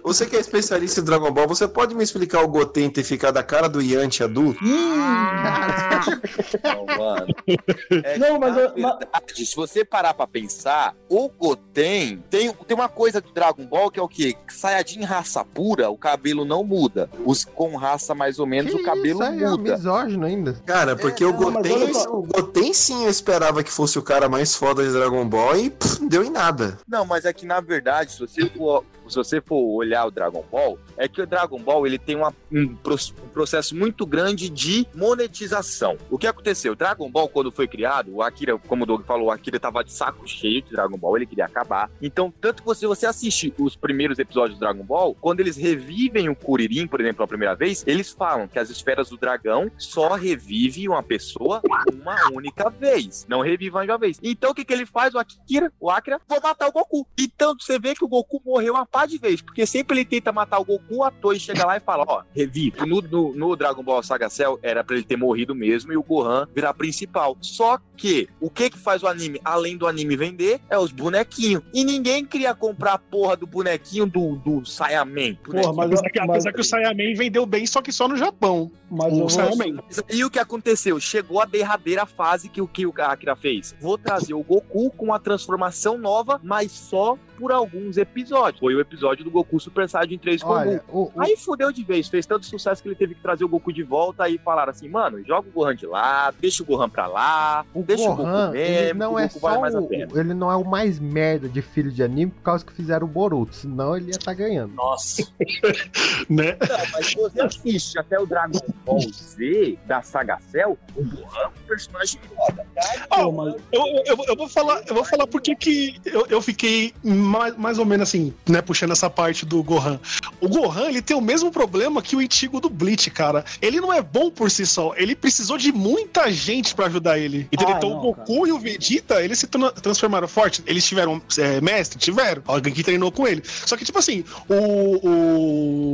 [SPEAKER 4] Você que é especialista em Dragon Ball, você pode me explicar o Goten ter ficado a cara do Yanti adulto?
[SPEAKER 7] Não, mano. É
[SPEAKER 8] Não, mas
[SPEAKER 7] na
[SPEAKER 8] eu- mas-
[SPEAKER 7] verdade, se você parar pra pensar, o Goten tem, tem uma coisa do Dragon Ball que é o quê? Saiyajin raça pura, o cabelo não muda. Os com raça mais ou menos,
[SPEAKER 6] Que
[SPEAKER 7] o cabelo
[SPEAKER 6] isso aí, é
[SPEAKER 7] muda.
[SPEAKER 6] misógino ainda.
[SPEAKER 4] Cara, porque o
[SPEAKER 8] não, mas
[SPEAKER 4] Goten,
[SPEAKER 8] só.
[SPEAKER 4] o Goten sim eu esperava que fosse o cara mais foda de Dragon Ball e pff, não deu em nada.
[SPEAKER 7] Não, mas é que na verdade, se você for, se você for olhar o Dragon Ball, é que o Dragon Ball ele tem uma- um, pro- processo muito grande de monetização. O que aconteceu? O Dragon Ball, quando foi criado, o Akira, como o Doug falou, o Akira tava de saco cheio de Dragon Ball, ele queria acabar. Então, tanto que você, você assiste os primeiros episódios do Dragon Ball, quando eles revivem o Kuririn, por exemplo, a primeira vez, eles falam que as esferas do dragão só revive uma pessoa uma única vez. Não revive uma vez. Então, o que, que ele faz? O Akira, o Akira, vou matar o Goku. Então, você vê que o Goku morreu uma de vez, porque sempre ele tenta matar o Goku, a Toei chega lá e fala, ó, revive. No, no, no Dragon Ball Saga Cell, era pra ele ter morrido mesmo e o Gohan virar principal. Só que, o que que faz o anime, além do anime vender, é os bonequinhos. E ninguém queria comprar a porra do bonequinho do, do Saiyaman.
[SPEAKER 8] Porra, mas,
[SPEAKER 9] Apesar que, apesar que o Saiyaman vendeu bem, só que só no Japão.
[SPEAKER 8] mas
[SPEAKER 9] o Saiyaman.
[SPEAKER 7] E o que aconteceu? Chegou a derradeira fase que o que o Akira fez. Vou trazer o Goku com uma transformação nova, mas só por alguns episódios. Foi o episódio do Goku Super Saiyajin 3 com o
[SPEAKER 6] Olha, o, o-
[SPEAKER 7] Aí fudeu de vez, fez tanto sucesso que ele teve que trazer o Goku de volta e falaram assim, mano, joga o Gohan de lado, deixa o Gohan pra lá,
[SPEAKER 6] o
[SPEAKER 7] deixa o Goku
[SPEAKER 6] Gohan,
[SPEAKER 7] mesmo,
[SPEAKER 6] não
[SPEAKER 7] que o
[SPEAKER 6] é
[SPEAKER 7] Goku vale
[SPEAKER 6] só
[SPEAKER 7] mais a
[SPEAKER 6] o,
[SPEAKER 7] pena.
[SPEAKER 6] ele não é o mais merda de filho de anime por causa que fizeram o Boruto, senão ele ia estar ganhando.
[SPEAKER 5] Nossa. (laughs)
[SPEAKER 9] Né?
[SPEAKER 7] Não, mas você assiste até o Dragon Ball Z da Saga Cell, o Gohan é um personagem foda, tá?
[SPEAKER 8] Pô, mas-
[SPEAKER 9] Eu, eu, eu vou falar, eu vou falar porque que eu, eu fiquei mais, mais ou menos assim, né, puxando essa parte do Gohan. O Gohan, ele tem o mesmo problema que o Ichigo do Bleach, cara. Ele não é bom por si só, ele precisou de muita gente pra ajudar ele. Entendeu?
[SPEAKER 8] Ah,
[SPEAKER 9] então
[SPEAKER 8] não,
[SPEAKER 9] o Goku e o Vegeta, eles se tra- transformaram fortes. Eles tiveram é, mestre? Tiveram. Alguém que treinou com ele. Só que, tipo assim, o,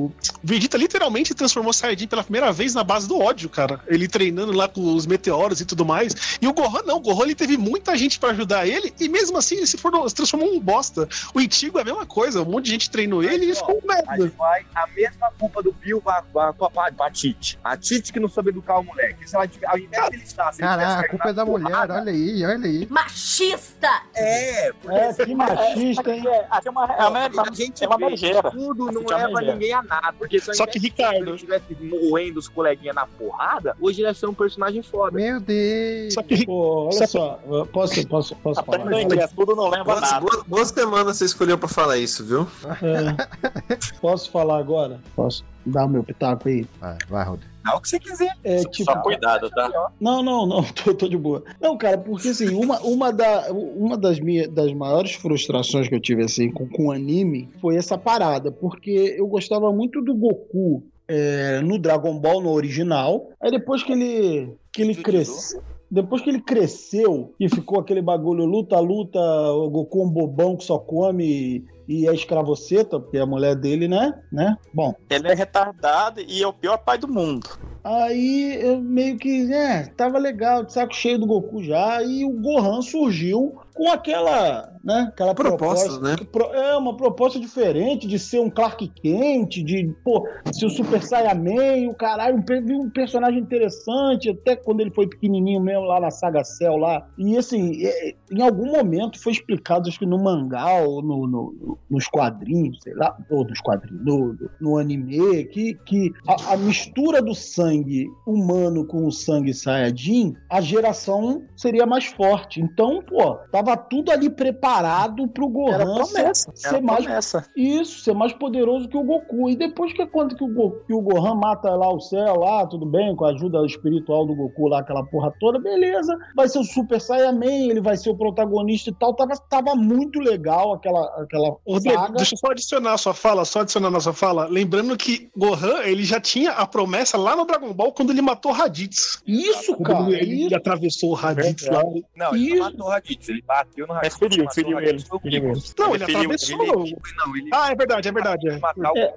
[SPEAKER 9] o Vegeta literalmente transformou Saiyajin pela primeira vez na base do ódio, cara. Ele treinando lá com os meteoros e tudo mais. E o Gohan não. O Gohan ele teve muita gente pra ajudar ele e mesmo assim ele se, for- se transformou em um bosta. O Ichigo é a mesma coisa. Um monte de gente treinou ele e ele ficou um
[SPEAKER 7] A
[SPEAKER 9] merda.
[SPEAKER 7] vai, a mesma culpa do Bill vai vai pra, pra Tite. A Tite que não soube educar o moleque. Se ela, ao invés de ele estar, se ele
[SPEAKER 6] Caraca, a culpa é da
[SPEAKER 7] na
[SPEAKER 6] mulher,
[SPEAKER 7] porrada,
[SPEAKER 6] olha aí, olha aí.
[SPEAKER 11] Machista!
[SPEAKER 7] É, porque
[SPEAKER 8] É, que machista, hein?
[SPEAKER 10] Aqui é uma, é uma,
[SPEAKER 7] a gente
[SPEAKER 10] é uma
[SPEAKER 7] que tudo não
[SPEAKER 10] é
[SPEAKER 7] leva ninguém a nada. Porque se
[SPEAKER 9] Só que, Ricardo-
[SPEAKER 7] ele tivesse moendo os coleguinhas na porrada, hoje ele ia ser um personagem foda.
[SPEAKER 6] Meu Deus.
[SPEAKER 9] Só que
[SPEAKER 8] Pô, olha só, posso, posso, posso falar?
[SPEAKER 10] Inglês, tudo não leva a nada.
[SPEAKER 4] boas, boas semanas você escolheu pra falar isso, viu?
[SPEAKER 8] É. Posso falar agora? Posso dar o meu pitaco aí?
[SPEAKER 6] Vai, vai, Rodrigo.
[SPEAKER 7] Dá o que você quiser.
[SPEAKER 8] É tipo.
[SPEAKER 5] Só cuidado, tá?
[SPEAKER 8] Não, não, não, (laughs) tô, tô de boa. Não, cara, porque assim, uma, uma, da, uma das, minhas, das maiores frustrações que eu tive assim com, com anime foi essa parada, porque eu gostava muito do Goku é, no Dragon Ball, no original. Aí depois que ele, que ele cresceu. Depois que ele cresceu e ficou aquele bagulho luta, luta, o Goku é um bobão que só come e é escravoceta, porque é a mulher dele, né? né? Bom,
[SPEAKER 10] Ele é retardado e é o pior pai do mundo.
[SPEAKER 8] Aí eu meio que, é, tava legal, de saco cheio do Goku já, e o Gohan surgiu com aquela, né, aquela
[SPEAKER 4] Proposta,
[SPEAKER 8] proposta,
[SPEAKER 4] né?
[SPEAKER 8] pro- é uma proposta diferente de ser um Clark Kent, de, pô, ser o Super Saiyaman, o caralho, um, um personagem interessante, até quando ele foi pequenininho mesmo lá na saga Cell lá. E assim, é- em algum momento foi explicado, acho que no mangá ou no, no- no- nos quadrinhos, sei lá, ou nos quadrinhos, no, no- anime, que, que a, a mistura do sangue humano com o sangue Saiyajin, a geração seria mais forte. Então, pô, tava tudo ali preparado pro
[SPEAKER 10] Era
[SPEAKER 8] Gohan ser,
[SPEAKER 10] promessa.
[SPEAKER 8] ser
[SPEAKER 10] Era
[SPEAKER 8] mais
[SPEAKER 10] promessa.
[SPEAKER 8] isso, ser mais poderoso que o Goku. E depois que conta que o, Go- que o Gohan mata lá o céu, lá, tudo bem, com a ajuda espiritual do Goku lá, aquela porra toda, beleza. Vai ser o Super Saiyaman, ele vai ser o protagonista e tal. Tava, tava muito legal aquela, aquela Saga.
[SPEAKER 9] deixa eu só adicionar a sua fala, só adicionar a nossa fala. Lembrando que Gohan, ele já tinha a promessa lá no Dragon Ball quando ele matou Raditz.
[SPEAKER 8] Isso,
[SPEAKER 9] Quando
[SPEAKER 8] cara.
[SPEAKER 9] Ele, ele
[SPEAKER 8] isso.
[SPEAKER 9] atravessou o Raditz lá.
[SPEAKER 7] Não, ele não matou o Raditz, ele bateu no
[SPEAKER 10] É
[SPEAKER 7] Raditz.
[SPEAKER 10] feriu,
[SPEAKER 7] matou o
[SPEAKER 10] feriu
[SPEAKER 7] Raditz,
[SPEAKER 10] ele. feriu ele.
[SPEAKER 9] Não, ele
[SPEAKER 10] feriu-
[SPEAKER 9] atravessou.
[SPEAKER 10] ele-
[SPEAKER 7] Não, ele
[SPEAKER 9] Ah, é verdade, é verdade. É.
[SPEAKER 8] É,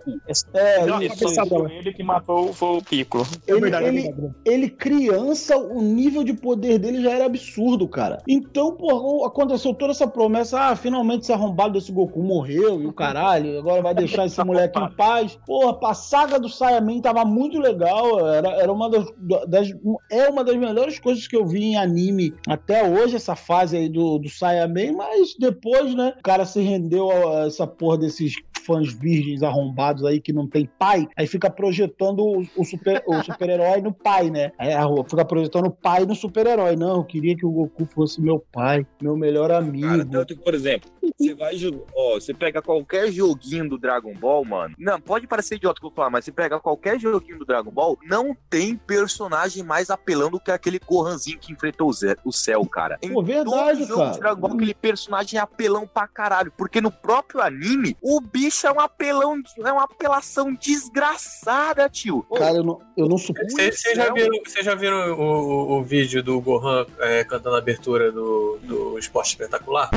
[SPEAKER 8] é,
[SPEAKER 9] Deu uma
[SPEAKER 8] isso.
[SPEAKER 10] ele que matou foi o Piccolo.
[SPEAKER 9] É
[SPEAKER 8] Ele,
[SPEAKER 9] verdade, é
[SPEAKER 8] ele,
[SPEAKER 9] verdade.
[SPEAKER 8] ele criança, o nível de poder dele já era absurdo, cara. Então, porra, aconteceu toda essa promessa, ah, finalmente esse arrombado desse Goku morreu e o caralho, agora vai deixar esse moleque em paz. Porra, a saga do Saiyaman tava muito legal, era, era uma das, das- é uma das melhores coisas que eu vi em anime até hoje, essa fase aí do, do Saiyaman, mas depois, né, o cara se rendeu a essa porra desses fãs virgens arrombados aí que não tem pai, aí fica projetando o, o super, (laughs) super-herói no pai, né? Aí a rua fica projetando o pai no super-herói. Não, eu queria que o Goku fosse meu pai, meu melhor amigo.
[SPEAKER 7] Cara, tanto que, por exemplo, você vai. Ó, você pega qualquer joguinho do Dragon Ball, mano. Não, pode parecer idiota o que eu vou falar, mas você pega qualquer joguinho do Dragon Ball, não tem personagem mais apelando que aquele Gohanzinho que enfrentou o, Zé, o céu, cara. Em
[SPEAKER 8] Pô, verdade,
[SPEAKER 7] todo jogo
[SPEAKER 8] cara.
[SPEAKER 7] de Dragon Ball, aquele personagem é apelão pra caralho. Porque no próprio anime, o bicho é um apelão, é uma apelação desgraçada, tio.
[SPEAKER 8] Cara, eu não, eu não suporto.
[SPEAKER 5] Vocês vocês já viram, vocês já viram o, o- o vídeo do Gohan é, cantando a abertura do, do Esporte Espetacular?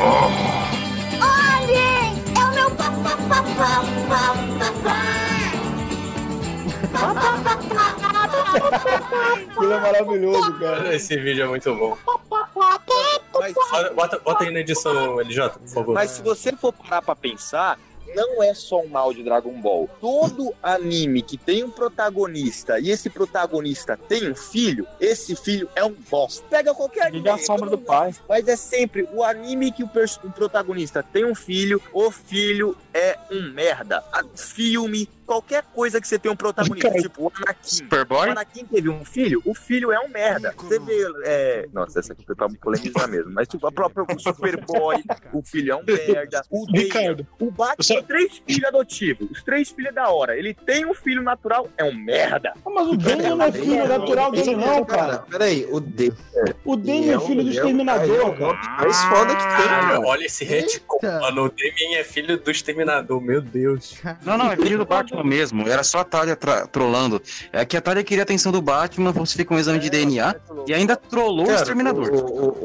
[SPEAKER 11] Olhem!
[SPEAKER 8] Aquilo é maravilhoso, cara.
[SPEAKER 5] Esse vídeo é muito bom.
[SPEAKER 7] mas,
[SPEAKER 5] Bota, bota- bota aí na edição, LJ, por favor.
[SPEAKER 7] Mas se você for parar pra pensar, não é só um mal de Dragon Ball. Todo anime que tem um protagonista e esse protagonista tem um filho, esse filho é um bosta. Pega qualquer anime.
[SPEAKER 10] É a sombra do pai.
[SPEAKER 7] Mas é sempre o anime que o, o protagonista tem um filho, o filho é um merda. A- Filme, qualquer coisa que você tem um protagonista, tipo o Anakin.
[SPEAKER 14] Superboy?
[SPEAKER 7] O Anakin teve um filho, o filho é um merda. Você vê. É... Nossa, essa aqui foi pra polemizar mesmo. Mas, tipo, a própria o Superboy, o filho é um merda. (laughs) O
[SPEAKER 9] Ricardo,
[SPEAKER 7] o Batman
[SPEAKER 9] só-
[SPEAKER 7] tem três filhos adotivos. Os três filhos é da hora. Ele tem um filho natural, é um merda.
[SPEAKER 8] Ah, Mas o Damien não é filho natural dele, não, cara.
[SPEAKER 4] Peraí, o D.
[SPEAKER 8] O Damien é filho do Exterminador, cara.
[SPEAKER 4] Mais foda que tem, cara.
[SPEAKER 5] olha esse retcon, mano. O Damien é filho do Exterminador, meu Deus.
[SPEAKER 14] Não, não, é filho do Batman mesmo. Era só a Talia trolando. É que a Talia queria a atenção do Batman, falsifica um exame de DNA e ainda trollou o
[SPEAKER 4] Cara,
[SPEAKER 14] Exterminador.
[SPEAKER 4] O,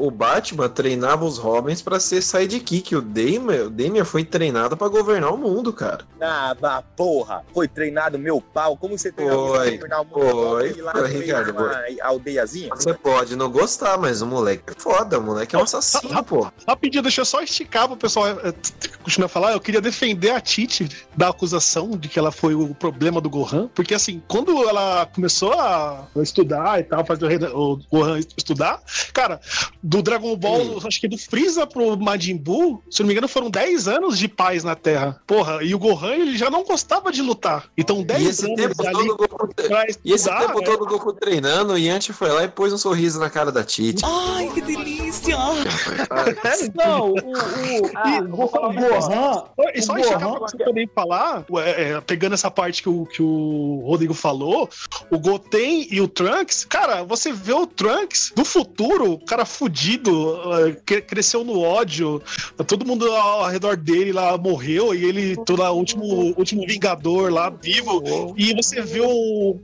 [SPEAKER 4] o- o Batman treinava os Robins pra ser sidekick. O Damien, o Damien foi treinado pra governar o mundo, cara.
[SPEAKER 7] Ah, bah, porra. Foi treinado meu pau. Como você treinou
[SPEAKER 4] Foi,
[SPEAKER 7] pra governar o mundo?
[SPEAKER 4] foi,
[SPEAKER 7] lá
[SPEAKER 4] foi, Ricardo,
[SPEAKER 7] aldeiazinha?
[SPEAKER 4] Você pode não gostar, mas o moleque é foda. O moleque é um assassino, pô.
[SPEAKER 9] Rapidinho, deixa eu só esticar pro pessoal é, t- continuar a falar. Eu queria defender a Titi da acusação de que ela foi o problema do Gohan. Porque, assim, quando ela começou a estudar e tal, fazer o, Gohan estudar, cara, do Dragon Ball, acho que do Freeza pro Majin Buu, se não me engano, foram 10 anos de paz na Terra. Porra, e o Gohan, ele já não gostava de lutar. Então, 10
[SPEAKER 4] E esse
[SPEAKER 9] anos
[SPEAKER 4] tempo
[SPEAKER 9] ali
[SPEAKER 4] todo o Goku,
[SPEAKER 9] pra
[SPEAKER 4] e esse
[SPEAKER 9] estudar,
[SPEAKER 4] tempo
[SPEAKER 9] né?
[SPEAKER 4] todo o Goku treinando, o Yanti foi lá e pôs um sorriso na cara da Titi.
[SPEAKER 13] Ai, que delícia! (laughs)
[SPEAKER 8] Não, o, o, o, Go- o Gohan.
[SPEAKER 9] E só
[SPEAKER 8] o
[SPEAKER 9] esticar
[SPEAKER 8] Gohan-
[SPEAKER 9] pra você também falar, é, é, pegando essa parte que o, que o Rodrigo falou, o Goten e o Trunks, cara, você vê o Trunks do futuro, o cara fudido, é, que cresceu no ódio, todo mundo ao redor dele lá morreu e ele, todo o último, último Vingador lá vivo, e você vê o,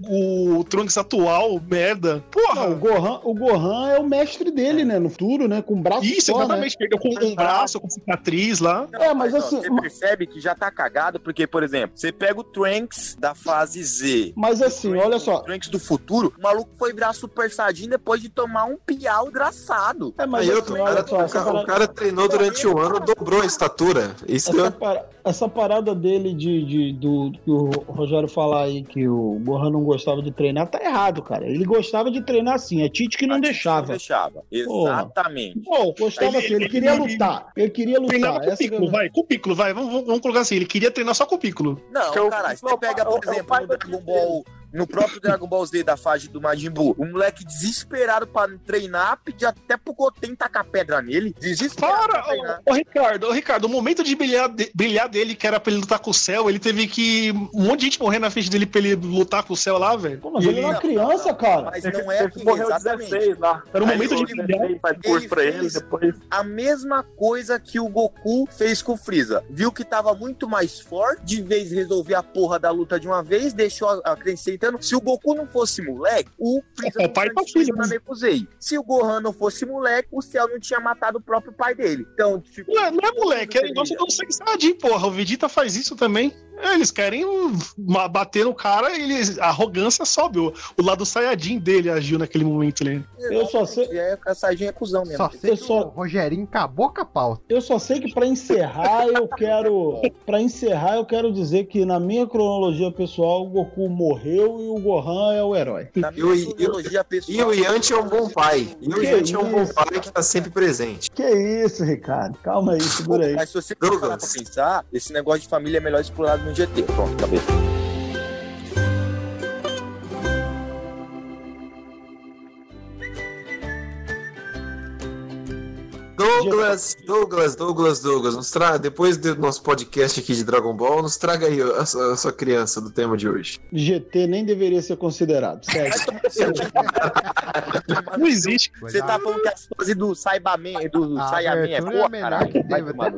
[SPEAKER 9] o Trunks atual, merda. Porra!
[SPEAKER 8] Não, o Gohan, o Gohan é o mestre dele, né? No futuro, né? Né? Com o braço
[SPEAKER 9] Isso,
[SPEAKER 8] só, né?
[SPEAKER 9] exatamente. Perdeu com um braço, com cicatriz lá.
[SPEAKER 8] É, mas
[SPEAKER 7] Ó,
[SPEAKER 8] assim,
[SPEAKER 7] Você percebe que já tá cagado, porque, por exemplo, você pega o Trunks da fase Z.
[SPEAKER 8] Mas assim, olha só.
[SPEAKER 7] O Trunks do futuro, o maluco foi virar Super Saiyajin depois de tomar um piau engraçado.
[SPEAKER 8] É, mas
[SPEAKER 4] Aí
[SPEAKER 8] assim, olha
[SPEAKER 4] cara,
[SPEAKER 8] só,
[SPEAKER 4] o,
[SPEAKER 8] essa
[SPEAKER 4] ca- o
[SPEAKER 8] parada-
[SPEAKER 4] cara treinou durante um ano, dobrou a estatura. Isso
[SPEAKER 8] Essa,
[SPEAKER 4] deu-
[SPEAKER 8] para- essa parada dele de, de- do que o Rogério falar aí que o Gohan não gostava de treinar, tá errado, cara. Ele gostava de treinar sim, é Tite que não
[SPEAKER 7] Não
[SPEAKER 8] deixava.
[SPEAKER 7] deixava. Exatamente.
[SPEAKER 8] Pô, gostava
[SPEAKER 9] Ele-
[SPEAKER 8] assim, ele
[SPEAKER 9] ele-
[SPEAKER 8] queria
[SPEAKER 9] ele-
[SPEAKER 8] lutar. Ele queria
[SPEAKER 9] Treinava
[SPEAKER 8] lutar.
[SPEAKER 9] com o Piccolo, vai, com o Piccolo, vai. Vamos, vamos- colocar assim, ele queria treinar só com o Piccolo.
[SPEAKER 7] Não,
[SPEAKER 10] Que eu-
[SPEAKER 7] cara, você pega, por
[SPEAKER 10] eu-
[SPEAKER 7] exemplo, no Dragon Ball. No próprio Dragon Ball Z da fase do Majin Buu, o moleque desesperado pra treinar, pedia até pro Goten tacar pedra nele. Desesperado
[SPEAKER 9] Para! Ô, ô, Ricardo, ô, Ricardo, o momento de brilhar, de- brilhar dele, que era pra ele lutar com o céu, ele teve que. Um monte de gente morrer na frente dele pra ele lutar com o céu lá, velho.
[SPEAKER 8] Pô, mas ele era uma criança, cara.
[SPEAKER 7] Mas
[SPEAKER 10] Ele
[SPEAKER 7] não é
[SPEAKER 10] ele morreu
[SPEAKER 7] exatamente.
[SPEAKER 10] 16 lá.
[SPEAKER 9] Era o
[SPEAKER 10] Aí
[SPEAKER 9] momento
[SPEAKER 10] ele
[SPEAKER 9] de brilhar.
[SPEAKER 10] 16, Faz curso pra ele, depois.
[SPEAKER 7] a mesma coisa que o Goku fez com o Freeza. Viu que tava muito mais forte, de vez resolver a porra da luta de uma vez, deixou a, a Se o Goku não fosse moleque, o Freeza
[SPEAKER 9] É,
[SPEAKER 7] não
[SPEAKER 9] pai
[SPEAKER 7] tinha
[SPEAKER 9] pra
[SPEAKER 7] destruído
[SPEAKER 9] filho.
[SPEAKER 7] Se o Gohan não fosse moleque, o Cell não tinha matado o próprio pai dele. Então, tipo...
[SPEAKER 9] Não é, não é moleque, é negócio do Super Saiyajin, porra. O Vegeta faz isso também. É, eles querem bater no cara e eles, a arrogância sobe. O, o lado Saiyajin dele agiu naquele momento ali.
[SPEAKER 8] Eu só sei-
[SPEAKER 7] É, a Saiyajin é cuzão mesmo.
[SPEAKER 6] Só sei
[SPEAKER 8] Eu
[SPEAKER 6] que
[SPEAKER 8] só-
[SPEAKER 6] o Rogerinho acabou com a pauta.
[SPEAKER 8] Eu só sei que pra encerrar eu quero, Pra encerrar eu quero dizer que na minha cronologia pessoal o Goku morreu e o Gohan é o herói.
[SPEAKER 7] Na
[SPEAKER 4] E o-
[SPEAKER 7] minha ideologia pessoal...
[SPEAKER 4] E o Yanti é um bom pai. E o Yanti é um bom pai que tá sempre presente.
[SPEAKER 8] Que isso, Ricardo? Calma aí, segura aí.
[SPEAKER 7] Mas se você for parar pra pensar, esse negócio de família é melhor explorado no GT. Pronto, acabei.
[SPEAKER 4] Douglas, Douglas, Douglas, Douglas, nos tra... depois do nosso podcast aqui de Dragon Ball, nos traga aí a sua, a sua criança do tema de hoje.
[SPEAKER 8] GT nem deveria ser considerado, sério. (laughs)
[SPEAKER 9] Não existe.
[SPEAKER 7] Você tá falando que as fases do Saibaman, do
[SPEAKER 6] A
[SPEAKER 7] Saiyaman é
[SPEAKER 6] abertura
[SPEAKER 7] boa,
[SPEAKER 6] a melhor
[SPEAKER 7] caralho?
[SPEAKER 6] que
[SPEAKER 7] Vai tomar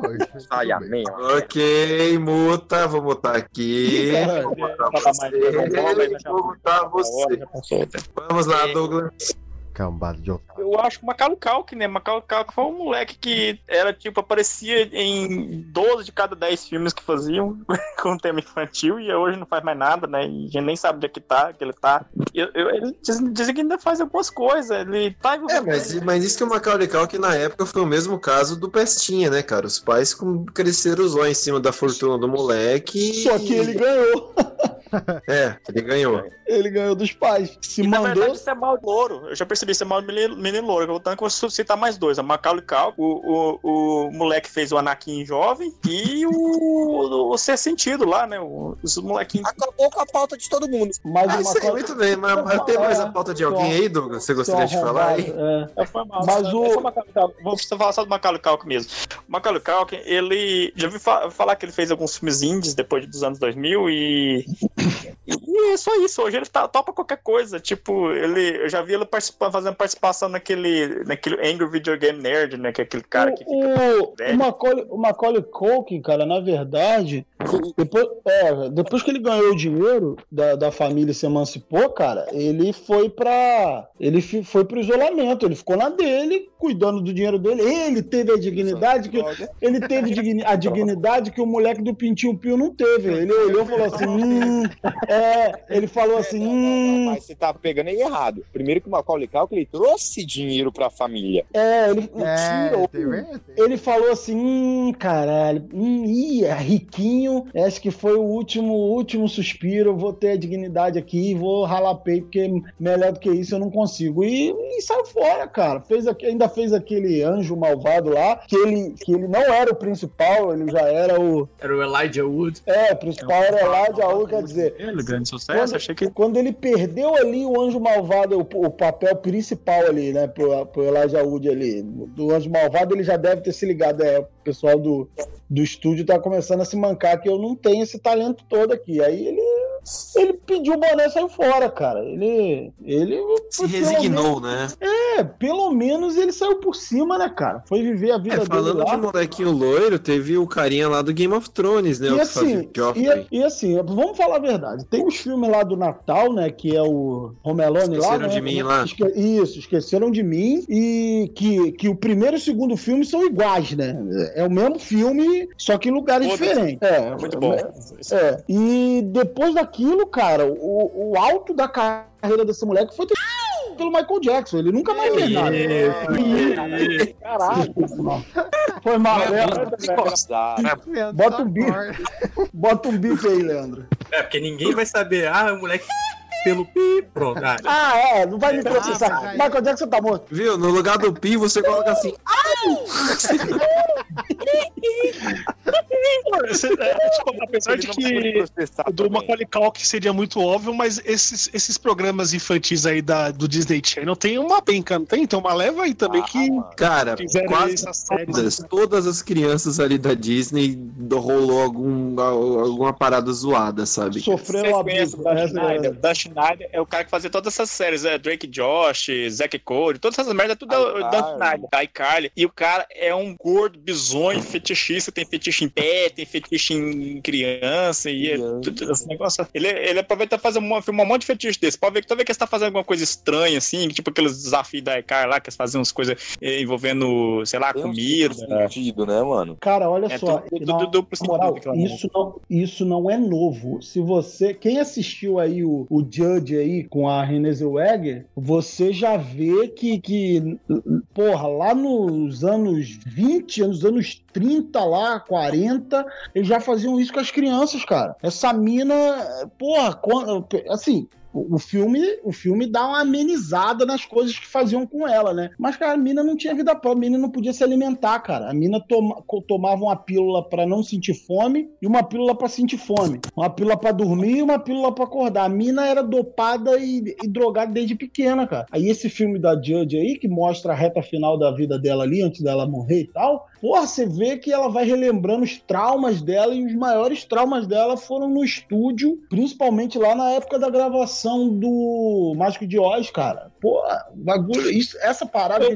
[SPEAKER 7] Saiyaman, ó.
[SPEAKER 4] Ok, muta, vou mutar aqui. Vou mutar você. Vou mutar você. Vamos lá, Douglas.
[SPEAKER 6] Cambado de otário.
[SPEAKER 10] Eu acho que o Macaulay Culkin, né? Macaulay Culkin foi um moleque que era, tipo, aparecia em 12 de cada 10 filmes que faziam (laughs) com tema infantil e hoje não faz mais nada, né? E a gente nem sabe onde é que tá, que ele tá. Eu- eu- ele diz, dizem que ainda faz algumas coisas, ele tá
[SPEAKER 4] É, mas, mas isso que o Macaulay Culkin na época foi o mesmo caso do Pestinha, né, cara? Os pais com- cresceram os olhos em cima da fortuna do moleque.
[SPEAKER 8] Só que ele ganhou. (laughs) (laughs)
[SPEAKER 4] É, ele ganhou.
[SPEAKER 8] Ele ganhou dos pais. Se
[SPEAKER 10] E, na
[SPEAKER 8] mandou.
[SPEAKER 10] verdade, isso é mal louro. Eu já percebi, isso é mal menino, menino louro. Voltando que eu vou citar mais dois. A Macaulay Culkin, o, o, o moleque que fez o Anakin jovem e o, o Ser Sentido lá, né? Os molequinhos.
[SPEAKER 7] Acabou com a pauta de todo mundo.
[SPEAKER 8] Mas
[SPEAKER 4] Ah,
[SPEAKER 8] o Macaulay-
[SPEAKER 4] muito bem, mas, mas tem mais a pauta de alguém aí, Douglas? Você gostaria de falar aí?
[SPEAKER 8] É.
[SPEAKER 10] É, foi mal.
[SPEAKER 8] Mas
[SPEAKER 10] É
[SPEAKER 8] o-
[SPEAKER 10] Culkin. Vou falar só do Macaulay Culkin mesmo. O Macaulay Culkin, ele... Já vi fa- falar que ele fez alguns filmes indies depois dos anos 2000 e... E é só isso. Hoje ele tá, topa qualquer coisa. Tipo, ele... Eu já vi ele fazendo participação naquele... Naquele Angry Video Game Nerd, né? Que é aquele cara que fica...
[SPEAKER 8] o, o, Macaulay, o Macaulay Culkin, cara, na verdade, depois, é, depois que ele ganhou o dinheiro da, da família e se emancipou, cara, ele foi pra. Ele foi pro isolamento, ele ficou na dele, cuidando do dinheiro dele. Ele teve a dignidade que. Ele teve a dignidade que o moleque do Pintinho Pio não teve. Ele olhou e falou assim: (laughs) hum, (laughs) é, ele falou assim: hum,
[SPEAKER 7] Mas você tá pegando aí errado. Primeiro que o Macaulay Culkin, ele trouxe dinheiro pra família.
[SPEAKER 8] É, ele
[SPEAKER 6] É,
[SPEAKER 8] tirou.
[SPEAKER 6] teve-
[SPEAKER 8] Ele falou assim, hum, caralho, hum, ih, é riquinho, acho que foi o último, último suspiro, eu vou ter a dignidade aqui, vou ralar peito, porque melhor do que isso eu não consigo. E, e saiu fora, cara. Fez, ainda fez aquele anjo malvado lá, que ele, que ele não era o principal, ele já era o...
[SPEAKER 5] Era o Elijah Wood.
[SPEAKER 8] É, o principal era Elijah Wood, quer dizer...
[SPEAKER 10] Ele, grande sucesso,
[SPEAKER 8] Quando,
[SPEAKER 10] achei que...
[SPEAKER 8] quando ele perdeu ali o Anjo Malvado, o, o papel principal ali, né, pro, pro Elijah Wood ali, do Anjo Malvado, ele já deve ter se ligado, é, o pessoal do, do estúdio tá começando a se mancar que eu não tenho esse talento todo aqui. Aí ele ele pediu o boné e saiu fora, cara. Ele. Ele.
[SPEAKER 4] Se resignou, né?
[SPEAKER 8] É, pelo menos ele saiu por cima, né, cara? Foi viver a vida
[SPEAKER 4] É,
[SPEAKER 8] dele
[SPEAKER 4] falando de molequinho loiro, teve o carinha lá do Game of Thrones, né?
[SPEAKER 8] E
[SPEAKER 4] o que fazia
[SPEAKER 8] assim, e, e assim, vamos falar a verdade. Tem os filmes lá do Natal, né? Que é o Romelone lá.
[SPEAKER 4] Esqueceram
[SPEAKER 8] né,
[SPEAKER 4] de mim lá.
[SPEAKER 8] esque- Isso, esqueceram de mim. E que, que o primeiro e o segundo filme são iguais, né? É o mesmo filme, só que em lugares diferentes. É,
[SPEAKER 10] Muito bom.
[SPEAKER 8] É. E depois daquilo, cara, o, o alto da carreira desse moleque foi pelo Michael Jackson. Ele nunca mais fez nada. Caralho. Foi mal, né? Bota um bife. Bota um bife aí, Leandro.
[SPEAKER 5] É, porque ninguém vai saber. Ah, o moleque pelo pi. Pronto. Ah,
[SPEAKER 8] Ah, é, não vai me processar. Michael Jackson tá morto.
[SPEAKER 4] Viu? No lugar do pi, você coloca assim.
[SPEAKER 9] Cê- é, (laughs) tipo, apesar de que do Macaulay Culkin seria muito óbvio, mas esses, esses programas infantis aí da, do Disney Channel tem uma penca, não tem? Tem uma leva aí também que
[SPEAKER 4] Cara,
[SPEAKER 9] fizeram
[SPEAKER 4] quase
[SPEAKER 9] essas séries.
[SPEAKER 4] todas, todas as crianças ali da Disney rolou algum, alguma parada zoada, sabe?
[SPEAKER 8] Sofreram
[SPEAKER 10] Vocês conhecem o Dan Schneider? Schneider é o cara que fazia todas essas séries, é Drake Josh, Zack Cody, todas essas merdas, tudo é Dan Schneider, iCarly. E o cara é um gordo, bizonho, fetichista, tem fetiche em pé, tem fetiche em criança, e é tudo esse negócio. Ele, ele aproveita pra fazer um, filmar um monte de fetiche desse. Pode ver que toda vez que você tá fazendo alguma coisa estranha, assim, tipo aqueles desafios da iCarly lá, que eles faziam umas coisas eh, envolvendo, sei lá, comida.
[SPEAKER 7] sentido, né, mano?
[SPEAKER 8] Cara, olha
[SPEAKER 10] É
[SPEAKER 8] só,
[SPEAKER 10] tudo-
[SPEAKER 8] na
[SPEAKER 10] tudo duplo sentido
[SPEAKER 8] moral, isso não, isso não é novo. Se você, quem assistiu aí o, o Judge aí com a Renée Zellweger, você já vê que, que, porra, lá nos anos 20, nos anos 30 lá, 40, eles já faziam isso com as crianças, cara. Essa mina, porra, assim, o filme, o filme dá uma amenizada nas coisas que faziam com ela, né? Mas, cara, a mina não tinha vida própria, a mina não podia se alimentar, cara. A mina toma- tomava uma pílula pra não sentir fome e uma pílula pra sentir fome. Uma pílula pra dormir e uma pílula pra acordar. A mina era dopada e, e drogada desde pequena, cara. Aí esse filme da Judge aí, que mostra a reta final da vida dela ali, antes dela morrer e tal, porra, você vê que ela vai relembrando os traumas dela e os maiores traumas dela foram no estúdio, principalmente lá na época da gravação do Mágico de Oz, cara. Pô, bagulho, isso, essa parada,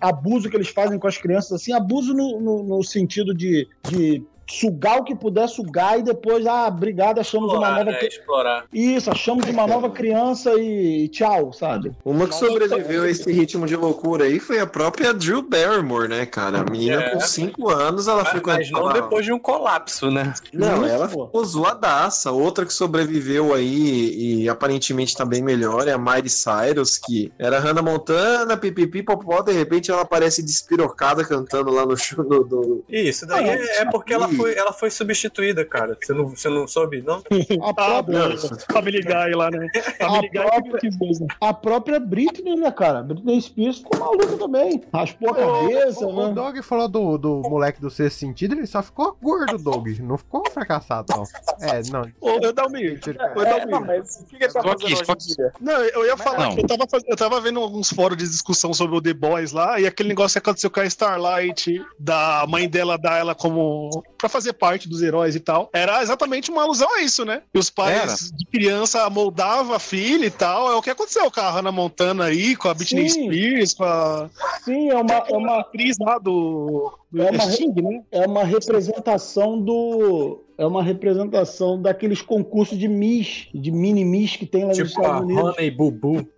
[SPEAKER 8] abuso que eles fazem com as crianças, assim, abuso no, no- no sentido de, de sugar o que puder sugar e depois, ah, obrigado, achamos uma
[SPEAKER 5] explorar,
[SPEAKER 8] nova.
[SPEAKER 5] né? Explorar.
[SPEAKER 8] Isso, achamos uma nova criança e tchau, sabe?
[SPEAKER 4] Uma que sobreviveu a esse ritmo de loucura aí foi a própria Drew Barrymore, né, cara? A menina
[SPEAKER 5] É.
[SPEAKER 4] com 5 anos, ela
[SPEAKER 5] Mas,
[SPEAKER 4] frequentava...
[SPEAKER 5] mas não depois de um colapso, né?
[SPEAKER 4] Não, ela
[SPEAKER 8] pô.
[SPEAKER 4] ficou zoadaça. Outra que sobreviveu aí e aparentemente tá bem melhor é a Miley Cyrus, que era Hannah Montana, pipipi, popó, de repente ela aparece despirocada cantando lá no show do... do-
[SPEAKER 5] Isso, daí
[SPEAKER 8] Ah,
[SPEAKER 5] é, é porque ela foi, ela foi substituída, cara. Você não, você não soube, não? (laughs)
[SPEAKER 8] A
[SPEAKER 9] Ah,
[SPEAKER 8] própria,
[SPEAKER 9] Family Guy lá, né? Family Guy
[SPEAKER 8] própria-
[SPEAKER 9] mesmo.
[SPEAKER 8] a própria Britney, né, cara? Britney Spears ficou maluca também. Raspou a cabeça,
[SPEAKER 6] O, o
[SPEAKER 8] né?
[SPEAKER 6] Doug falou do, do moleque do sexto sentido, ele só ficou gordo, Doug. Não ficou fracassado, não. É, não.
[SPEAKER 9] Ô, eu dá um meio. Eu
[SPEAKER 10] É,
[SPEAKER 9] um
[SPEAKER 10] mas o que que ele tá fazendo dia?
[SPEAKER 9] Não, eu ia falar
[SPEAKER 14] não.
[SPEAKER 9] que eu tava, eu tava vendo alguns fóruns de discussão sobre o The Boys lá, e aquele negócio que aconteceu com a Starlight, da mãe dela dar ela como. Pra fazer parte dos heróis e tal. Era exatamente uma alusão a isso, né? E os pais
[SPEAKER 14] Era.
[SPEAKER 9] de criança moldavam a filha e tal. É o que aconteceu com a Hannah Montana aí, com a Britney
[SPEAKER 8] Sim.
[SPEAKER 9] Spears, com a.
[SPEAKER 8] Sim, é uma, é uma,
[SPEAKER 9] atriz lá do. do
[SPEAKER 8] É uma-
[SPEAKER 9] Sting, né?
[SPEAKER 8] é uma representação do. É uma representação daqueles concursos de Miss, de mini Miss que tem lá nos
[SPEAKER 5] Tipo a
[SPEAKER 8] Estados Unidos.
[SPEAKER 5] Honey Bubu.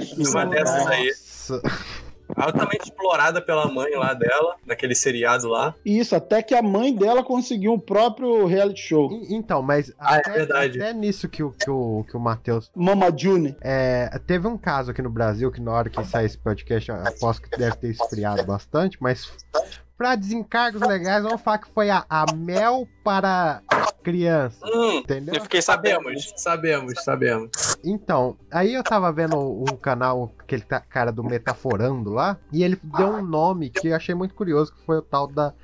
[SPEAKER 8] Isso,
[SPEAKER 5] Uma dessas aí. Altamente explorada pela mãe lá dela, naquele seriado lá.
[SPEAKER 8] Isso, até que a mãe dela conseguiu um próprio reality show.
[SPEAKER 6] E- Então, mas
[SPEAKER 5] Ah, é
[SPEAKER 6] até,
[SPEAKER 5] verdade.
[SPEAKER 6] até nisso que o, que o, que o Matheus.
[SPEAKER 8] Mama June.
[SPEAKER 6] É, teve um caso aqui no Brasil que na hora que sair esse podcast, eu aposto que deve ter esfriado bastante, mas pra desencargos legais, vamos falar que foi a, a mel para criança.
[SPEAKER 5] Hum,
[SPEAKER 6] Entendeu?
[SPEAKER 10] Eu fiquei
[SPEAKER 5] sabemos, sabemos, sabemos.
[SPEAKER 6] Então, aí eu tava vendo um canal, aquele cara do Metaforando lá, e ele deu um nome que eu achei muito curioso, que foi o tal da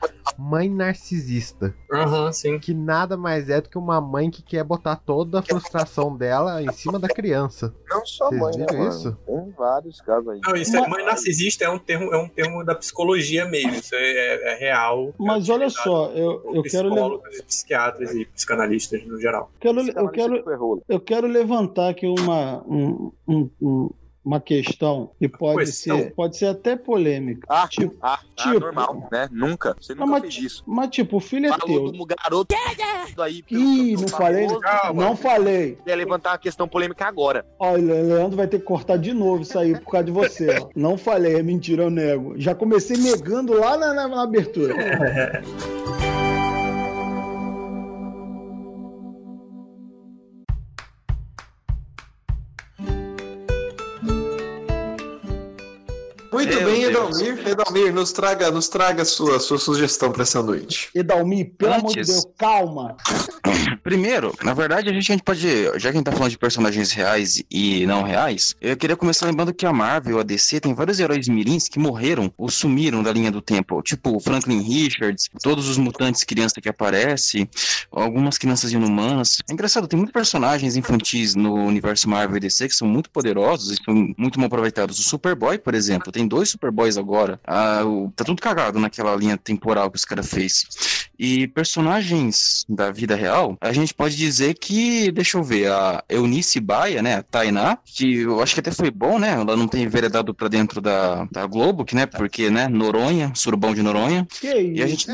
[SPEAKER 6] mãe narcisista.
[SPEAKER 5] Aham, sim.
[SPEAKER 6] Que nada mais é do que uma mãe que quer botar toda a frustração dela em cima da criança.
[SPEAKER 7] Não só
[SPEAKER 6] Vocês
[SPEAKER 7] mãe, né,
[SPEAKER 6] viram
[SPEAKER 7] mano?
[SPEAKER 6] isso?
[SPEAKER 7] Tem vários casos aí.
[SPEAKER 5] Não, isso é, mãe narcisista é um termo, é um termo da psicologia mesmo. Isso é, é- é real.
[SPEAKER 8] Mas olha só, eu, eu quero, le-
[SPEAKER 5] Psicólogos, e psiquiatras e psicanalistas no geral.
[SPEAKER 8] quero, eu, quero, eu quero levantar aqui uma, um- um- um- uma questão que pode
[SPEAKER 7] Questão?
[SPEAKER 8] ser, pode ser até polêmica.
[SPEAKER 7] Ah,
[SPEAKER 8] tipo,
[SPEAKER 7] ah, ah,
[SPEAKER 8] tipo-
[SPEAKER 7] normal, né? Nunca. Você
[SPEAKER 8] Não,
[SPEAKER 7] nunca
[SPEAKER 8] mas,
[SPEAKER 7] fez isso.
[SPEAKER 8] mas tipo, o filho é
[SPEAKER 7] Falou
[SPEAKER 8] teu.
[SPEAKER 7] do garoto aí.
[SPEAKER 8] Ih, não falei, não falei.
[SPEAKER 7] Ia levantar uma questão polêmica agora.
[SPEAKER 8] Olha, o Leandro vai ter que cortar de novo isso aí por causa de você. ó. Não falei, é mentira, eu nego. Já comecei negando lá na, na- na abertura. (laughs)
[SPEAKER 4] Muito
[SPEAKER 6] Meu
[SPEAKER 4] bem,
[SPEAKER 6] Deus.
[SPEAKER 4] Edalmir. Edalmir, nos traga, nos traga a sua, sua sugestão pra essa noite.
[SPEAKER 8] Edalmir, pelo amor de
[SPEAKER 14] Antes-
[SPEAKER 8] Deus, calma. (coughs)
[SPEAKER 14] Primeiro, na verdade, a gente, a gente pode. Já que a gente tá falando de personagens reais e não reais, eu queria começar lembrando que a Marvel, a DC, tem vários heróis mirins que morreram ou sumiram da linha do tempo. Tipo o Franklin Richards, todos os mutantes criança que aparecem, algumas crianças inumanas. É engraçado, tem muitos personagens infantis no universo Marvel e DC que são muito poderosos e são muito mal aproveitados. O Superboy, por exemplo, tem dois Superboys agora. Ah, o- tá tudo cagado naquela linha temporal que os caras fez. E personagens da vida real, a gente pode dizer que, deixa eu ver, a Eunice Baia, né, a Tainá, que eu acho que até foi bom, né, ela não tem enveredado pra dentro da, da Globo, que, né, porque, né, Noronha, surubão de Noronha.
[SPEAKER 8] Que isso?
[SPEAKER 14] E a gente-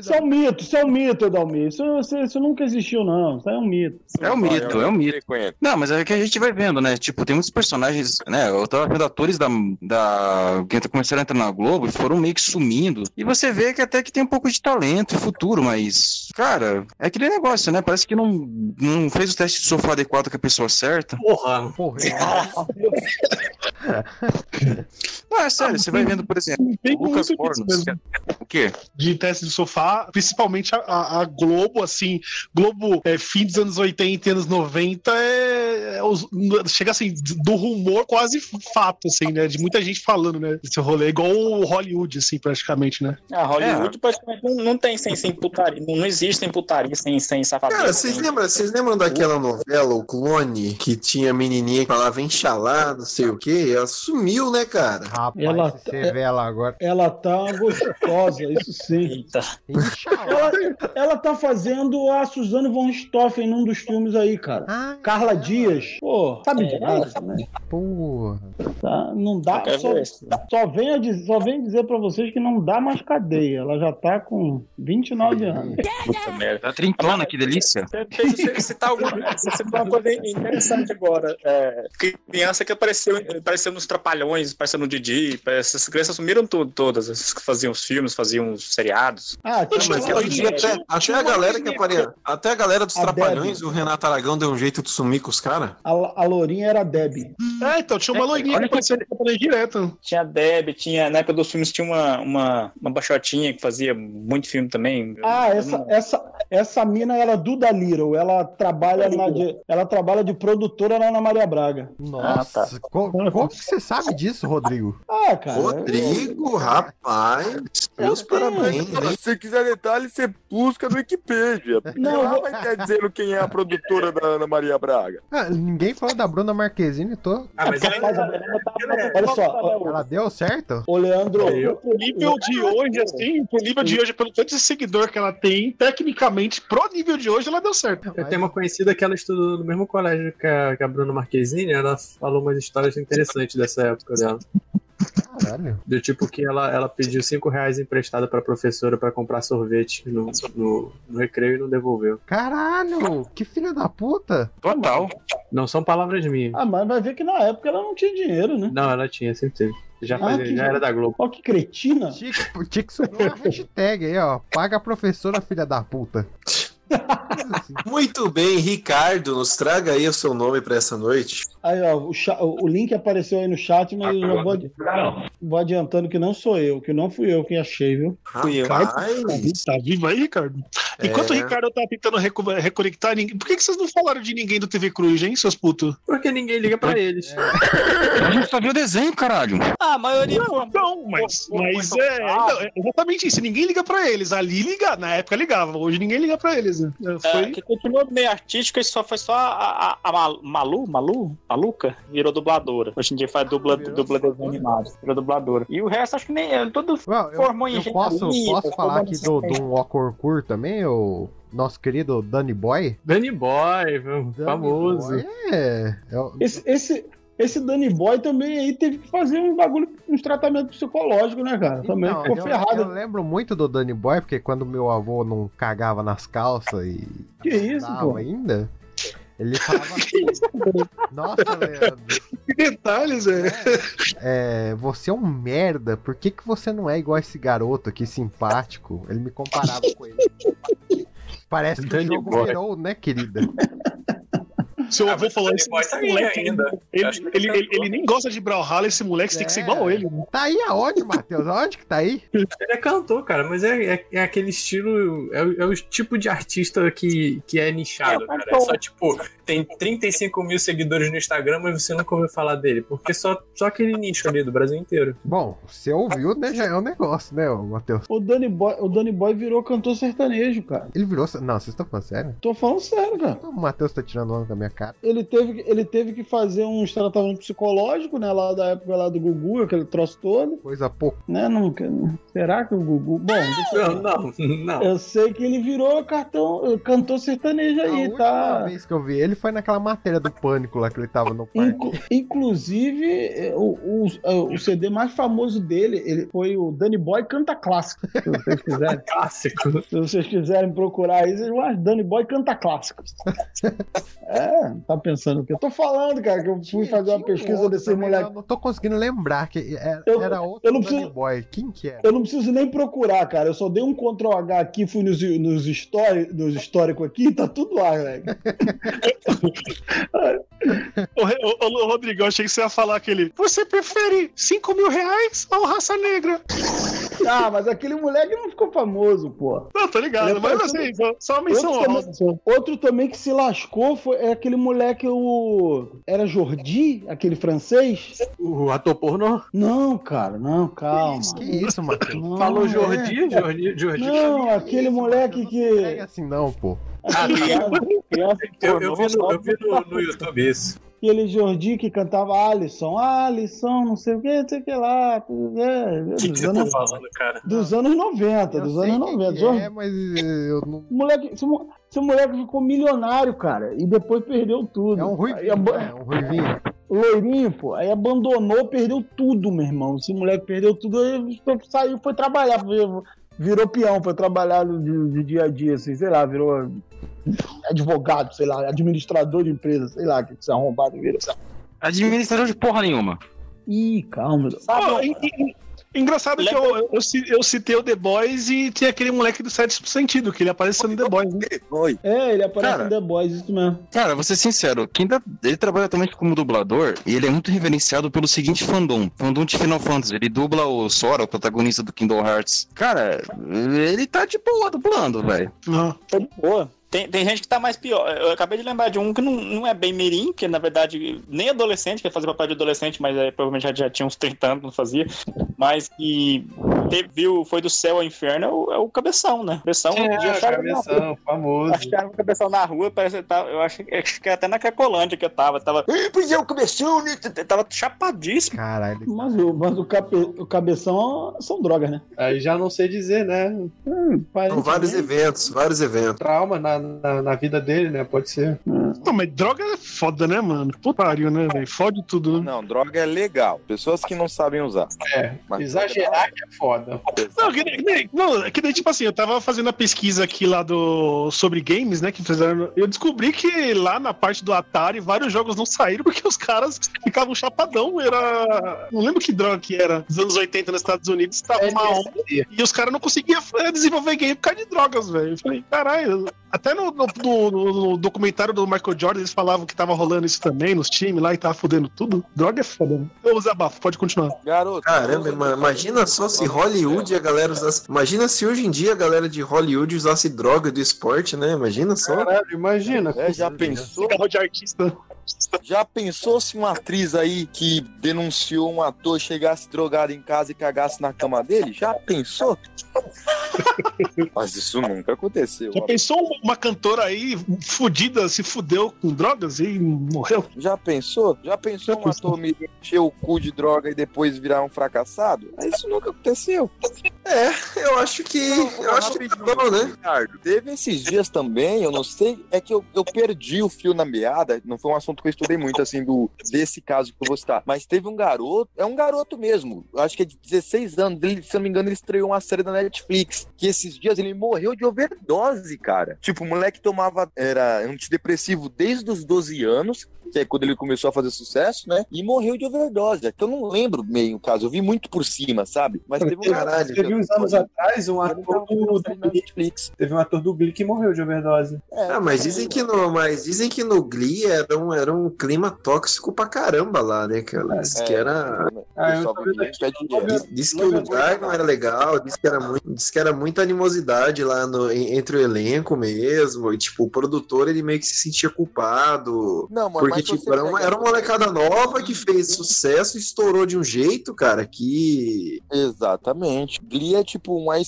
[SPEAKER 8] isso é um mito, isso é um mito, Edalmir. Isso, isso, isso nunca existiu, não. Isso é um mito.
[SPEAKER 14] É um mito, é um mito. Não, mas é que a gente vai vendo, né? Tipo, tem muitos personagens, né? Eu tava vendo atores da. da que começaram a entrar na Globo e foram meio que sumindo. E você vê que até que tem um pouco de talento e futuro, mas. Cara, é aquele negócio, né? Parece que não, não fez o teste de sofá adequado com a pessoa certa.
[SPEAKER 5] Porra.
[SPEAKER 6] Porra. (laughs)
[SPEAKER 14] Não, é sério, você vai vendo, por exemplo,
[SPEAKER 9] Tem
[SPEAKER 14] o Lucas
[SPEAKER 9] disso mesmo.
[SPEAKER 14] O quê?
[SPEAKER 9] de teste de sofá, principalmente a, a- a Globo, assim, Globo é, fim dos anos 80 e anos 90 é, é os- chega assim, do rumor quase fato, assim, né, de muita gente falando, né, desse rolê, igual o Hollywood, assim, praticamente, né.
[SPEAKER 10] Ah, Hollywood praticamente não, não tem sem, sem putaria, não, não existe putaria sem, sem safadeza.
[SPEAKER 4] Cara, vocês lembram, vocês lembram daquela novela, O Clone, que tinha a menininha que falava enxalá, não sei o quê? Ela sumiu, né, cara?
[SPEAKER 6] Rapaz,
[SPEAKER 8] Ela-
[SPEAKER 6] você vê ela agora.
[SPEAKER 8] Ela tá gostosa, isso sim. Ela, ela tá fazendo a Suzane von Stoffen num dos filmes aí, cara.
[SPEAKER 6] Ah,
[SPEAKER 8] Carla Dias. Pô, sabe de nada, né?
[SPEAKER 6] Porra.
[SPEAKER 8] Tá? Não dá. Só,
[SPEAKER 10] isso.
[SPEAKER 8] só, a dizer, só venho dizer pra vocês que não dá mais cadeia. Ela já tá com 29 anos.
[SPEAKER 10] Puta merda.
[SPEAKER 14] Tá trintona, que delícia.
[SPEAKER 10] Citar você citou uma coisa interessante agora. É, criança que apareceu, apareceu nos Trapalhões, apareceu no Didi. Essas crianças sumiram tudo, todas. Essas que faziam os filmes, faziam os seriados.
[SPEAKER 8] Ah,
[SPEAKER 4] Não, mas hoje em dia até, até a galera que aparecia. Até a galera dos
[SPEAKER 8] A
[SPEAKER 4] Trapalhões, o Renato Aragão deu um jeito de sumir com os caras.
[SPEAKER 8] A, a Lourinha era a Debbie.
[SPEAKER 9] É, então, tinha uma loirinha que aparecia Trapalhões direto.
[SPEAKER 10] Tinha a Deb, tinha, na época dos filmes tinha uma, uma, uma baixotinha que fazia muito filme também.
[SPEAKER 8] Ah,
[SPEAKER 10] Eu
[SPEAKER 8] essa,
[SPEAKER 10] não-
[SPEAKER 8] essa, essa mina era Duda Little. Ela trabalha, na de, ela trabalha de produtora lá na Maria Braga.
[SPEAKER 6] Nossa,
[SPEAKER 10] Ah, tá.
[SPEAKER 6] co- como que você sabe disso, Rodrigo?
[SPEAKER 8] Ah, cara.
[SPEAKER 4] Rodrigo, rapaz, meus parabéns,
[SPEAKER 7] Se
[SPEAKER 4] hein?
[SPEAKER 7] você quiser detalhes, você busca no Wikipedia.
[SPEAKER 8] Não, eu-
[SPEAKER 7] vai estar dizendo quem é a produtora da Ana Maria Braga.
[SPEAKER 6] Ah, ninguém falou da Bruna Marquezine, tô.
[SPEAKER 5] Ah, mas ela,
[SPEAKER 8] Mas, olha só,
[SPEAKER 6] Ela deu certo?
[SPEAKER 8] ô Leandro,
[SPEAKER 9] Pro nível de hoje, assim, pro nível de hoje, pelo tanto de seguidor que ela tem, tecnicamente, pro nível de hoje, ela deu certo.
[SPEAKER 5] eu tenho uma conhecida que ela estudou no mesmo colégio que a, que a Bruna Marquezine, ela falou umas histórias interessantes dessa época dela.
[SPEAKER 6] Caralho.
[SPEAKER 5] Do tipo que ela, ela pediu 5 reais emprestado pra professora pra comprar sorvete no, no, no recreio e não devolveu.
[SPEAKER 6] Caralho, que filha da puta.
[SPEAKER 14] Total.
[SPEAKER 5] Não são palavras minhas.
[SPEAKER 8] ah, mas vai ver que na época ela não tinha dinheiro, né?
[SPEAKER 5] Não, ela tinha, sempre teve. Já,
[SPEAKER 8] Ah,
[SPEAKER 5] fazia, já era da Globo.
[SPEAKER 8] Ó, que cretina.
[SPEAKER 6] Tinha que, tinha que subir uma hashtag aí, ó. Paga a professora, filha da puta. (laughs)
[SPEAKER 4] Muito bem, Ricardo, nos traga aí o seu nome pra essa noite.
[SPEAKER 8] Aí, ó, o, o link apareceu aí no chat, mas eu já vou, adi- vou adiantando que não sou eu, que não fui eu quem achei, viu?
[SPEAKER 10] Fui eu.
[SPEAKER 4] Rapaz,
[SPEAKER 9] Tá vivo aí, Ricardo? Enquanto
[SPEAKER 4] É.
[SPEAKER 9] o Ricardo tá tentando reco- reconectar, ninguém... por que, que vocês não falaram de ninguém do TV Cruz, hein, seus putos?
[SPEAKER 5] Porque ninguém liga pra eles.
[SPEAKER 14] A gente só viu o desenho, caralho.
[SPEAKER 10] Ah, a maioria foi.
[SPEAKER 9] Não, mas, mas é, não, é exatamente isso. Ninguém liga pra eles. Ali liga, na época ligava, hoje ninguém liga pra eles. né?
[SPEAKER 10] É,
[SPEAKER 9] Foi...
[SPEAKER 10] que continua meio artística e só foi só a, a, a Mal- Malu, Malu, Maluca, virou dubladora. Hoje em dia faz dubla,
[SPEAKER 6] virou
[SPEAKER 10] dubla desenho animado, virou dubladora. E o resto acho que nem é, todo
[SPEAKER 6] Well, eu,
[SPEAKER 10] formou em
[SPEAKER 6] eu posso, posso falar aqui do, do um Ocorcur também, o nosso querido Danny Boy?
[SPEAKER 5] Danny Boy?
[SPEAKER 6] Danny
[SPEAKER 5] famoso.
[SPEAKER 6] Boy é, é
[SPEAKER 8] Esse, esse, esse Danny Boy também aí teve que fazer um bagulho, uns tratamentos psicológicos, né, cara? Também
[SPEAKER 6] Então,
[SPEAKER 8] ficou
[SPEAKER 6] eu,
[SPEAKER 8] ferrado.
[SPEAKER 6] eu lembro muito do Danny Boy, porque quando meu avô não cagava nas calças e
[SPEAKER 8] Que isso, pô?
[SPEAKER 6] ainda, ele (laughs) falava assim, nossa, Leandro,
[SPEAKER 9] Que detalhes, é.
[SPEAKER 6] é, você é um merda, por que, que você não é igual esse garoto aqui, simpático? Ele me comparava com ele. (laughs) Parece que
[SPEAKER 5] Danny
[SPEAKER 6] o jogo
[SPEAKER 5] Boy.
[SPEAKER 6] virou, né, querida?
[SPEAKER 9] Seu
[SPEAKER 5] Ah,
[SPEAKER 9] avô
[SPEAKER 5] mas
[SPEAKER 9] falou esse, moleque
[SPEAKER 5] ainda.
[SPEAKER 9] Ele, ele,
[SPEAKER 5] ele
[SPEAKER 9] ele, ele nem gosta de Brawlhalla, esse moleque você tem que ser igual ele. né?
[SPEAKER 6] Tá aí aonde, Matheus? Aonde que tá aí?
[SPEAKER 5] Ele é cantor, cara, mas é, é, é aquele estilo. É, o- é o tipo de artista que, que é nichado,
[SPEAKER 10] É,
[SPEAKER 5] cara. É só tipo, tem 35 mil seguidores no Instagram, mas você nunca ouviu falar dele. Porque só, só aquele nicho ali do Brasil inteiro.
[SPEAKER 6] Bom, você ouviu, né, já é um negócio, né, Matheus?
[SPEAKER 8] O Danny Boy, o Danny Boy virou cantor sertanejo, cara.
[SPEAKER 6] Ele virou... Não, vocês estão falando sério?
[SPEAKER 8] Tô falando sério, cara.
[SPEAKER 6] O Matheus tá tirando onda com a minha cara.
[SPEAKER 8] Ele teve, que- ele teve que fazer um tratamento psicológico, né? Lá da época lá do Gugu, aquele troço todo.
[SPEAKER 6] Coisa pouco.
[SPEAKER 8] Né? Não, será que o Gugu. Bom, deixa eu
[SPEAKER 5] Não, não, não.
[SPEAKER 8] Eu sei que ele virou cartão, cantor sertanejo
[SPEAKER 6] A
[SPEAKER 8] aí,
[SPEAKER 6] última
[SPEAKER 8] tá?
[SPEAKER 6] vez que eu vi ele foi naquela matéria do Pânico lá que ele tava no parque.
[SPEAKER 8] Inclu- inclusive, eh, o, o, o CD mais famoso dele ele foi o Danny Boy Canta Clássico. Se vocês quiserem, (laughs)
[SPEAKER 5] Clássico.
[SPEAKER 8] se vocês quiserem procurar aí, vocês vão achar Danny Boy Canta Clássicos. (laughs) É, tá pensando o que? Eu tô falando, cara, que eu fui fazer uma
[SPEAKER 6] um
[SPEAKER 8] pesquisa
[SPEAKER 6] outro
[SPEAKER 8] desse moleque.
[SPEAKER 6] Eu não tô conseguindo lembrar que era,
[SPEAKER 8] Eu-
[SPEAKER 6] era outro
[SPEAKER 8] eu não preciso-
[SPEAKER 6] Boy. Quem que era?
[SPEAKER 8] Eu não preciso nem procurar, cara. Eu só dei um Ctrl H aqui, fui nos, nos, nos históricos aqui, tá tudo lá, velho. (laughs)
[SPEAKER 9] Ô, ô, ô, Rodrigo, eu achei que você ia falar aquele. Você prefere 5 mil reais ou raça negra? (laughs)
[SPEAKER 8] Ah, mas aquele moleque não ficou famoso, pô.
[SPEAKER 9] Não, tô ligado, mas assim, só, só uma menção
[SPEAKER 8] Outro também, outro também que se lascou foi é aquele moleque, o. Era Jordi, aquele francês?
[SPEAKER 5] O ator pornô?
[SPEAKER 8] Não, cara, não, calma.
[SPEAKER 6] Que isso, Matheus?
[SPEAKER 8] Não,
[SPEAKER 5] Falou
[SPEAKER 8] é.
[SPEAKER 5] Jordi? Jordi, Jordi.
[SPEAKER 8] Não, aquele moleque
[SPEAKER 6] Não
[SPEAKER 8] que.
[SPEAKER 6] é assim não, pô.
[SPEAKER 8] aquele
[SPEAKER 10] Criança
[SPEAKER 5] Eu, eu vi, no,
[SPEAKER 10] pornô,
[SPEAKER 5] eu vi no, no YouTube isso.
[SPEAKER 8] Aquele Jordi que cantava Alisson, Alisson, não sei o que, não sei o que lá. É,
[SPEAKER 5] O que, que
[SPEAKER 8] dos,
[SPEAKER 5] você tá
[SPEAKER 8] anos,
[SPEAKER 5] falando, cara?
[SPEAKER 8] dos anos 90,
[SPEAKER 6] Eu
[SPEAKER 8] dos anos
[SPEAKER 6] quem
[SPEAKER 8] 90.
[SPEAKER 6] que
[SPEAKER 8] Jordi-
[SPEAKER 6] É, mas eu não.
[SPEAKER 8] O moleque, esse, mo- esse moleque ficou milionário, cara, e depois perdeu tudo.
[SPEAKER 6] É um ruivinho, né? Um ruivinho. (laughs)
[SPEAKER 8] Loirinho, pô. Aí abandonou, perdeu tudo, meu irmão. Esse moleque perdeu tudo, aí saiu, foi trabalhar, virou, virou peão, foi trabalhar de, de dia a dia, assim, sei lá, virou advogado, sei lá, administrador de empresa, sei lá, que se arrombado vira.
[SPEAKER 14] Administrador de porra nenhuma.
[SPEAKER 8] Ih, calma.
[SPEAKER 9] En- en- Engraçado que eu, eu, eu ci- eu citei o The Boys e tinha aquele moleque do sétimo sentido, que ele apareceu no The Boys, né?
[SPEAKER 7] Oi.
[SPEAKER 8] É, ele aparece
[SPEAKER 14] Cara.
[SPEAKER 8] no The Boys, isso mesmo.
[SPEAKER 14] Cara, vou ser sincero, quem dá, ele trabalha atualmente como dublador e ele é muito reverenciado pelo seguinte fandom, fandom de Final Fantasy. Ele dubla o Sora, o protagonista do Kingdom Hearts. Cara, ele tá de boa dublando, velho.
[SPEAKER 9] Ah,
[SPEAKER 10] Tá de boa. Tem, tem gente que tá mais pior. Eu acabei de lembrar de um que não, não é bem mirim, que na verdade nem adolescente, que ia fazer papel de adolescente, mas é, provavelmente já, já tinha uns (laughs) 30 anos, não fazia. Mas que teve, viu, foi do céu ao inferno, é o, é o Cabeção, né? Cabeção, um dia
[SPEAKER 5] É,
[SPEAKER 10] acharam na rua.
[SPEAKER 5] cabeção, famoso.
[SPEAKER 10] Acharam o Cabeção na rua, parece que tava, eu acho, acho que até na Cracolândia que eu tava. Tava, "Ih, pois é, o Cabeção, né? Tava chapadíssimo.
[SPEAKER 6] Caralho.
[SPEAKER 8] Mas, o, mas o, cabe, o cabeção são drogas, né?
[SPEAKER 5] Aí já não sei dizer, né?
[SPEAKER 8] Hum,
[SPEAKER 4] vários eventos, vários eventos.
[SPEAKER 5] Trauma na, na, na vida dele, né? Pode ser.
[SPEAKER 9] Não, mas droga é foda, né, mano? Putario, né, velho? Fode tudo, né?
[SPEAKER 7] Não, droga é legal. Pessoas que não sabem usar.
[SPEAKER 5] É,
[SPEAKER 7] Mas-
[SPEAKER 5] exagerar que é foda.
[SPEAKER 9] Não, que nem, que nem- não, que nem, tipo assim, eu tava fazendo a pesquisa aqui lá do sobre games, né, que fizeram, eu descobri que lá na parte do Atari vários jogos não saíram porque os caras ficavam chapadão, era, não lembro que droga que era, dos anos 80 nos Estados Unidos, tava uma onda, e os caras não conseguiam eh, desenvolver game por causa de drogas, velho. Eu falei, caralho, Até no, no- no- no documentário do Michael Jordan, eles falavam que tava rolando isso também nos times lá e tava fudendo tudo. Droga é foda, né? Ô, Zé Bafo, pode continuar.
[SPEAKER 7] Garoto.
[SPEAKER 4] Caramba, mano, imagina só se Hollywood a galera usasse. Imagina se hoje em dia a galera de Hollywood usasse droga do esporte, né? Imagina só.
[SPEAKER 15] Caralho, imagina.
[SPEAKER 7] É, já pensou?
[SPEAKER 9] Carro de artista.
[SPEAKER 7] Já pensou se uma atriz aí que denunciou um ator chegasse drogado em casa e cagasse na cama dele? Já pensou? (laughs) Mas isso nunca aconteceu.
[SPEAKER 9] Já pensou uma- cantora aí fudida, se fudeu com drogas e morreu?
[SPEAKER 7] Já pensou? Já pensou um ator me encher o cu de droga e depois virar um fracassado? Isso nunca aconteceu.
[SPEAKER 4] É, eu acho que. Eu acho que tá bom, né?
[SPEAKER 7] Ricardo, teve esses dias também, eu não sei, é que eu, eu perdi o fio na meada, não foi um assunto que eu estudei muito, assim, do, desse caso que eu vou citar, mas teve um garoto, é um garoto mesmo, acho que é de 16 anos, ele, se não me engano, ele estreou uma série da Netflix, que esses dias ele morreu de overdose, cara. Tipo, o moleque tomava, era antidepressivo desde os 12 anos, que é quando ele começou a fazer sucesso, né? E morreu de overdose. É que eu não lembro bem o caso, eu vi muito por cima, sabe? Mas teve um
[SPEAKER 15] Teve, teve uns anos atrás um ator do, do
[SPEAKER 7] Netflix.
[SPEAKER 15] Teve um ator do Glee que morreu de overdose.
[SPEAKER 4] Ah, mas dizem que no, mas dizem que no Glee era um, era um clima tóxico pra caramba lá, né, cara? Diz que era.
[SPEAKER 15] Ah, eu
[SPEAKER 4] Diz, diz que o lugar não era legal, diz que era muito, diz que era muita animosidade lá no, en- entre o elenco mesmo. E tipo, o produtor ele meio que se sentia culpado.
[SPEAKER 7] Não, mas-
[SPEAKER 4] porque,
[SPEAKER 7] mas
[SPEAKER 4] tipo, era uma, era uma molecada nova que fez sucesso e estourou de um jeito, cara, que.
[SPEAKER 7] Exatamente. Glee é tipo uma. é-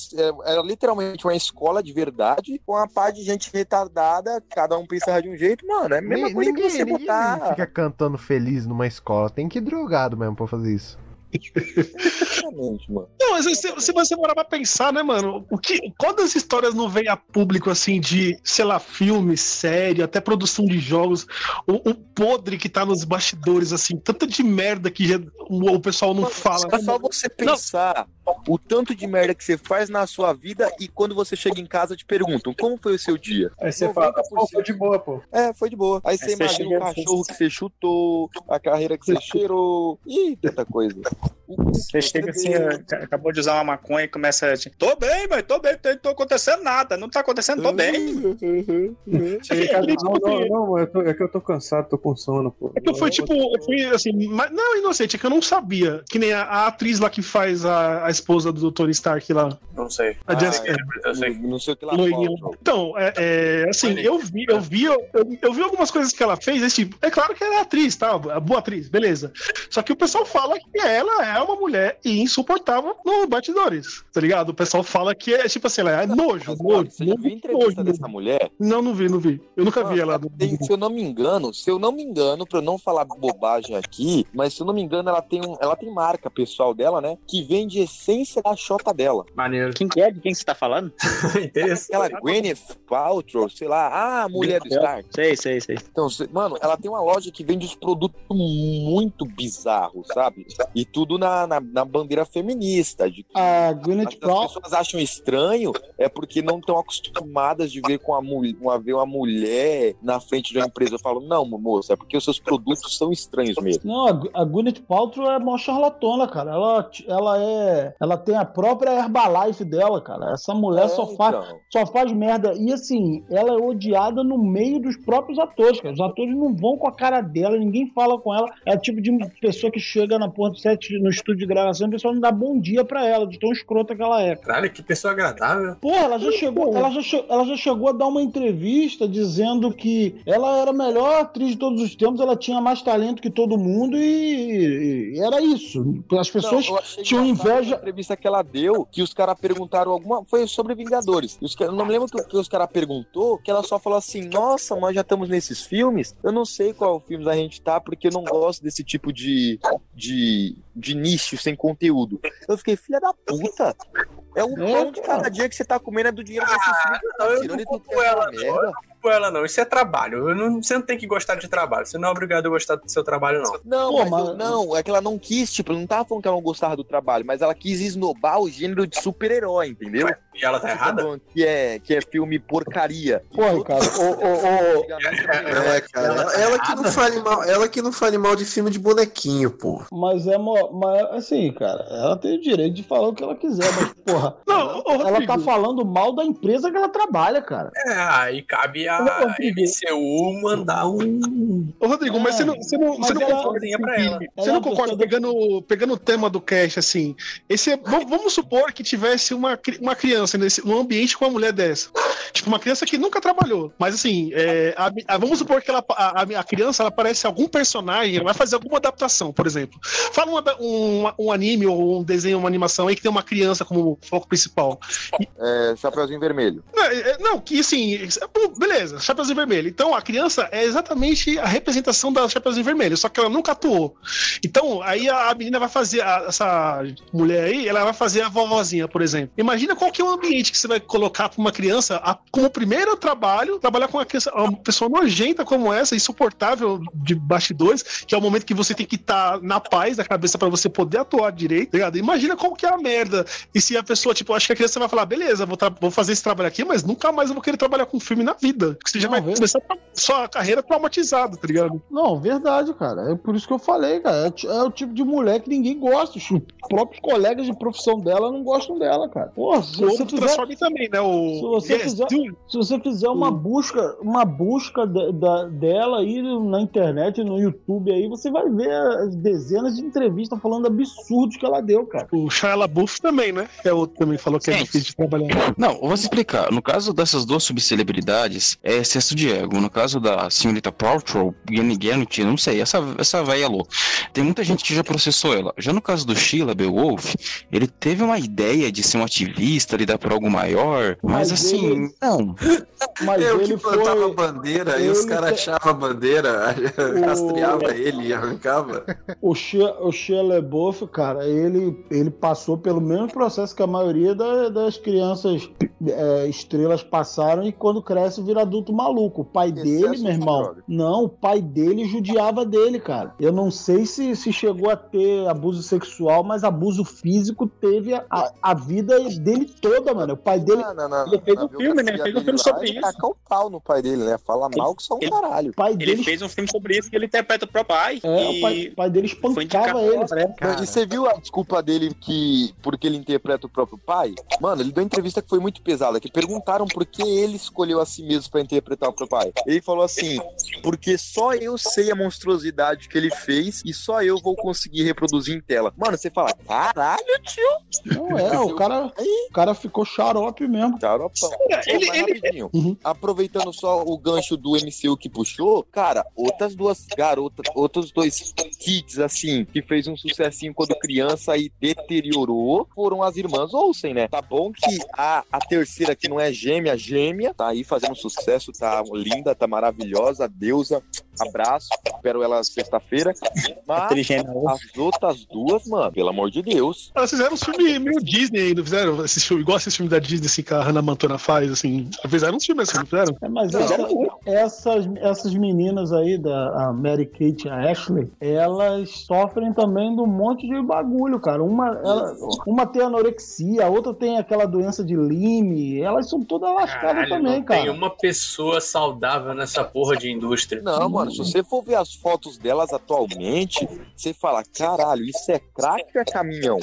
[SPEAKER 7] Era literalmente uma escola de verdade com uma par de gente retardada, cada um pensava de um jeito, mano. É a mesma coisa
[SPEAKER 6] Ninguém,
[SPEAKER 7] que você
[SPEAKER 6] ninguém
[SPEAKER 7] botar.
[SPEAKER 6] fica cantando feliz numa escola. Tem que ir drogado mesmo pra fazer isso.
[SPEAKER 7] Exatamente, mano.
[SPEAKER 9] Não, mas se, se você morar pra pensar, né, mano? O que, quantas histórias não vem a público, assim, de, sei lá, filme, série, até produção de jogos, o, o podre que tá nos bastidores, assim, tanta de merda que já- o, o pessoal não fala.
[SPEAKER 7] É só você pensar o tanto de merda que você faz na sua vida e quando você chega em casa te perguntam como foi o seu dia.
[SPEAKER 15] Aí você fala, pô, foi de boa, pô.
[SPEAKER 7] É, foi de boa. Aí você
[SPEAKER 15] você
[SPEAKER 7] imagina o
[SPEAKER 15] e
[SPEAKER 7] cachorro que você chutou, a carreira que você (laughs) cheirou. Ih, tanta coisa.
[SPEAKER 10] Você chega assim, ac- acabou de usar uma maconha e começa a. Tô bem, mas tô bem, não tô acontecendo nada. Não tá acontecendo, tô bem. (laughs)
[SPEAKER 15] Não, não, não, eu tô- é que eu tô cansado, tô com sono, pô.
[SPEAKER 9] É que foi tipo, foi assim, mas não inocente, é que eu não sabia. Que nem a, a atriz lá que faz a, a esposa do Tony Stark lá.
[SPEAKER 5] Não sei.
[SPEAKER 9] A Jessica.
[SPEAKER 7] Ah, Não sei o que lá.
[SPEAKER 9] Então, é, é, assim, eu vi, eu vi, eu, eu vi algumas coisas que ela fez, esse tipo, é claro que ela é atriz, tá? Boa atriz, beleza. Só que o pessoal fala que ela é uma mulher insuportável no Batidores, tá ligado? O pessoal fala que é tipo assim, ela é nojo, nojo,
[SPEAKER 7] Você já viu entrevista
[SPEAKER 9] nojo.
[SPEAKER 7] dessa mulher?
[SPEAKER 9] Não, não vi, não vi. Eu nunca vi
[SPEAKER 7] Mano,
[SPEAKER 9] ela.
[SPEAKER 7] tem- se eu não me engano, se eu não me engano, pra eu não falar bobagem aqui, mas se eu não me engano, ela tem, um, ela tem marca pessoal dela, né? Que vende essência da chota dela.
[SPEAKER 5] Maneiro.
[SPEAKER 10] Quem que é? De quem você tá falando? (laughs)
[SPEAKER 5] Interessante.
[SPEAKER 7] Aquela Gwyneth Paltrow, sei lá, ah, mulher do Stark.
[SPEAKER 10] Sei, sei, sei.
[SPEAKER 7] Então, mano, ela tem uma loja que vende uns produtos muito bizarros, sabe? E tudo na, na, na bandeira feminista. De que
[SPEAKER 8] A Gwyneth
[SPEAKER 7] as, as pessoas acham estranho é porque não estão acostumadas de ver com a uma, ver uma mulher na frente de uma empresa. Eu falo, não, moça, é porque os seus produtos são estranhos mesmo.
[SPEAKER 8] Não, a- a Gwyneth Paltrow é mó charlatona, cara. Ela, ela é. Ela tem a própria Herbalife dela, cara. Essa mulher
[SPEAKER 7] É,
[SPEAKER 8] só, faz,
[SPEAKER 7] então.
[SPEAKER 8] só faz merda. E assim, ela é odiada no meio dos próprios atores, cara. Os atores não vão com a cara dela, ninguém fala com ela. É o tipo de pessoa que chega na porta do set, no estúdio de gravação, o pessoal não dá bom dia pra ela, de tão escrota que ela é.
[SPEAKER 5] Caralho, que pessoa agradável.
[SPEAKER 8] Porra, ela já chegou, ela já, che- ela já chegou a dar uma entrevista dizendo que ela era a melhor atriz de todos os tempos, ela tinha mais talento que todo mundo e, e era isso. As pessoas
[SPEAKER 7] Não,
[SPEAKER 8] tinham inveja.
[SPEAKER 7] A entrevista que ela deu, que os caras perguntaram alguma. Foi sobre Vingadores. Os cara- eu não me lembro que, que os caras perguntou, que ela só falou assim: Nossa, nós já estamos nesses filmes. Eu não sei qual filme a gente tá, porque eu não gosto desse tipo de, de, de nicho sem conteúdo. Eu fiquei, filha da puta. É o pão de cada dia que você tá comendo é do dinheiro desses filmes. que você tá tirando e tu quer ela merda.
[SPEAKER 5] Ela, não. Isso é trabalho. Não- você não tem que gostar de trabalho. Você não é obrigado a gostar do seu trabalho, não.
[SPEAKER 7] Não,
[SPEAKER 8] Pô,
[SPEAKER 7] mas eu- não, é que ela não quis, tipo, ela não tava falando que ela não gostava do trabalho, mas ela quis esnobar o gênero de super-herói, entendeu?
[SPEAKER 5] E ela tá
[SPEAKER 7] Você
[SPEAKER 5] errada?
[SPEAKER 7] falando Que é, que é filme porcaria.
[SPEAKER 8] Porra, cara, (laughs) ô, ô, ô,
[SPEAKER 4] É, cara. Ela, ela que não fale mal, ela que não fale mal de filme de bonequinho, pô.
[SPEAKER 8] Mas é mas assim, cara, ela tem o direito de falar o que ela quiser, mas, porra,
[SPEAKER 9] Não, ô,
[SPEAKER 8] ela
[SPEAKER 9] Rodrigo.
[SPEAKER 8] tá falando mal da empresa que ela trabalha, cara.
[SPEAKER 5] É, aí cabe a
[SPEAKER 8] Rodrigo.
[SPEAKER 5] MCU mandar um.
[SPEAKER 9] Ô, Rodrigo, mas
[SPEAKER 8] É,
[SPEAKER 9] você não, você não,
[SPEAKER 8] mas
[SPEAKER 9] você não
[SPEAKER 8] ela-
[SPEAKER 9] concorda
[SPEAKER 5] pra ela.
[SPEAKER 9] Você
[SPEAKER 8] é
[SPEAKER 9] não concorda, pegando, pegando o tema do cast, assim, esse é- vamos, vamos supor que tivesse uma, uma criança nesse, num ambiente com uma mulher dessa. Tipo, uma criança que nunca trabalhou. Mas assim, é, a- a- vamos supor que ela, a, a- a criança ela aparece algum personagem, ela vai fazer alguma adaptação, por exemplo. Fala uma um, um anime ou um desenho, uma animação aí que tem uma criança como foco principal.
[SPEAKER 7] É, Chapeuzinho Vermelho.
[SPEAKER 9] Não, é- não, que assim, bom, beleza, Chapeuzinho Vermelho. Então a criança é exatamente a representação da Chapeuzinho Vermelho, só que ela nunca atuou. Então aí a, menina vai fazer, a- essa mulher aí, ela vai fazer a vovozinha, por exemplo. Imagina qual que é o ambiente que você vai colocar pra uma criança a- como primeiro trabalho, trabalhar com uma, criança, uma pessoa nojenta como essa, insuportável de bastidores, que é o momento que você tem que estar na paz da cabeça pra você poder atuar direito, tá ligado? Imagina qual que é a merda. E se a pessoa, tipo, acho que a criança vai falar, beleza, vou, vou fazer esse trabalho aqui, mas nunca mais eu vou querer trabalhar com filme na vida. Porque você já
[SPEAKER 8] Não,
[SPEAKER 9] vai começar a- sua carreira traumatizada, tá ligado?
[SPEAKER 8] Não, verdade, cara. É por isso que eu falei, cara. É, é o tipo de mulher que ninguém gosta. Os próprios colegas de profissão dela não gostam dela, cara. Porra, se
[SPEAKER 9] O
[SPEAKER 8] você
[SPEAKER 9] outro
[SPEAKER 8] fizer,
[SPEAKER 9] também, né? O...
[SPEAKER 8] se você
[SPEAKER 9] Yes,
[SPEAKER 8] fizer, se você fizer uma busca, uma busca da- da- dela aí na internet, no YouTube aí, você vai ver as dezenas de entrevistas falando absurdos que ela deu, cara.
[SPEAKER 9] O Shia LaBeouf também, né? É outro também falou que é
[SPEAKER 14] Sim.
[SPEAKER 9] difícil de trabalhar.
[SPEAKER 14] Não, eu vou explicar. No caso dessas duas subcelebridades, é excesso de ego. No caso da senhorita Paltrow, Jenny Garnett, não sei, essa, essa véia louca. Tem muita gente que já processou ela. Já no caso do Sheila Beowulf, ele teve uma ideia de ser um ativista, lidar por algo maior, mas,
[SPEAKER 8] Mas
[SPEAKER 14] assim,
[SPEAKER 8] ele-
[SPEAKER 14] não.
[SPEAKER 8] Mas
[SPEAKER 4] Eu
[SPEAKER 8] ele
[SPEAKER 4] que plantava
[SPEAKER 8] foi.
[SPEAKER 4] bandeira e os
[SPEAKER 8] ele
[SPEAKER 4] caras achavam a bandeira, (laughs)
[SPEAKER 8] O-
[SPEAKER 4] rastreava ele e arrancava.
[SPEAKER 8] O Shia, o Shia LaBeouf, cara, ele, ele passou pelo mesmo processo que a maioria da- das crianças é, estrelas passaram e quando cresce vira adulto maluco. O pai
[SPEAKER 7] Excesso
[SPEAKER 8] dele,
[SPEAKER 7] de
[SPEAKER 8] meu irmão,
[SPEAKER 7] droga.
[SPEAKER 8] não, o pai dele judiava dele, cara. Eu não sei se, se chegou a ter abuso sexual, mas abuso físico teve a, a, a vida dele toda, mano. O pai dele,
[SPEAKER 7] Ah, na, na,
[SPEAKER 10] Ele fez
[SPEAKER 7] na
[SPEAKER 10] um filme, né? Fez um filme sobre
[SPEAKER 7] ele
[SPEAKER 10] isso.
[SPEAKER 7] Taca o pau no pai dele, né? Fala mal que só um
[SPEAKER 10] Ele-
[SPEAKER 7] caralho.
[SPEAKER 8] o pai
[SPEAKER 10] Ele
[SPEAKER 8] dele,
[SPEAKER 10] fez um filme sobre isso que ele interpreta o próprio pai.
[SPEAKER 8] é,
[SPEAKER 10] e
[SPEAKER 8] o pai, pai dele
[SPEAKER 10] foi
[SPEAKER 8] espancava ele.
[SPEAKER 10] ao Oscar.
[SPEAKER 7] E você viu a desculpa dele que porque ele interpreta o próprio pai? Mano, ele deu uma entrevista que foi muito pesada, que perguntaram por que ele escolheu a si mesmo pra interpretar o próprio pai. Ele falou assim: "Porque só eu sei a monstruosidade que ele fez e só eu vou conseguir reproduzir em tela". Mano, você fala: "Caralho, tio".
[SPEAKER 8] Não é, o cara, o cara ficou xarope mesmo.
[SPEAKER 7] Xaropão.
[SPEAKER 9] Ele- ele-
[SPEAKER 8] Uhum.
[SPEAKER 7] aproveitando só o gancho do MCU que puxou, cara, outras duas garotas, outros dois kids, assim, que fez um sucessinho quando criança e deteriorou, foram as irmãs Olsen, né? Tá bom que a, a terceira, que não é gêmea, gêmea, tá aí fazendo sucesso, tá linda, tá maravilhosa, deusa, abraço, espero ela sexta-feira, mas as outras duas, mano, pelo amor de Deus,
[SPEAKER 9] Elas fizeram uns filmes meio Disney ainda, fizeram esses filmes, igual esses filmes da Disney assim, que a Hannah Montana faz, assim. Fizeram uns filmes assim, não fizeram?
[SPEAKER 8] É, mas essa- essas, essas meninas aí, da a Mary Kate e a Ashley, elas sofrem também de um monte de bagulho, cara. Uma, ela- uma tem anorexia, a outra tem aquela doença de Lyme. Elas são todas lascadas
[SPEAKER 5] Caralho,
[SPEAKER 8] também,
[SPEAKER 5] não tem
[SPEAKER 8] cara.
[SPEAKER 5] uma pessoa saudável nessa porra de indústria.
[SPEAKER 7] Não, mano, se você for ver as fotos delas atualmente, você fala, caralho, isso é crack ou é caminhão?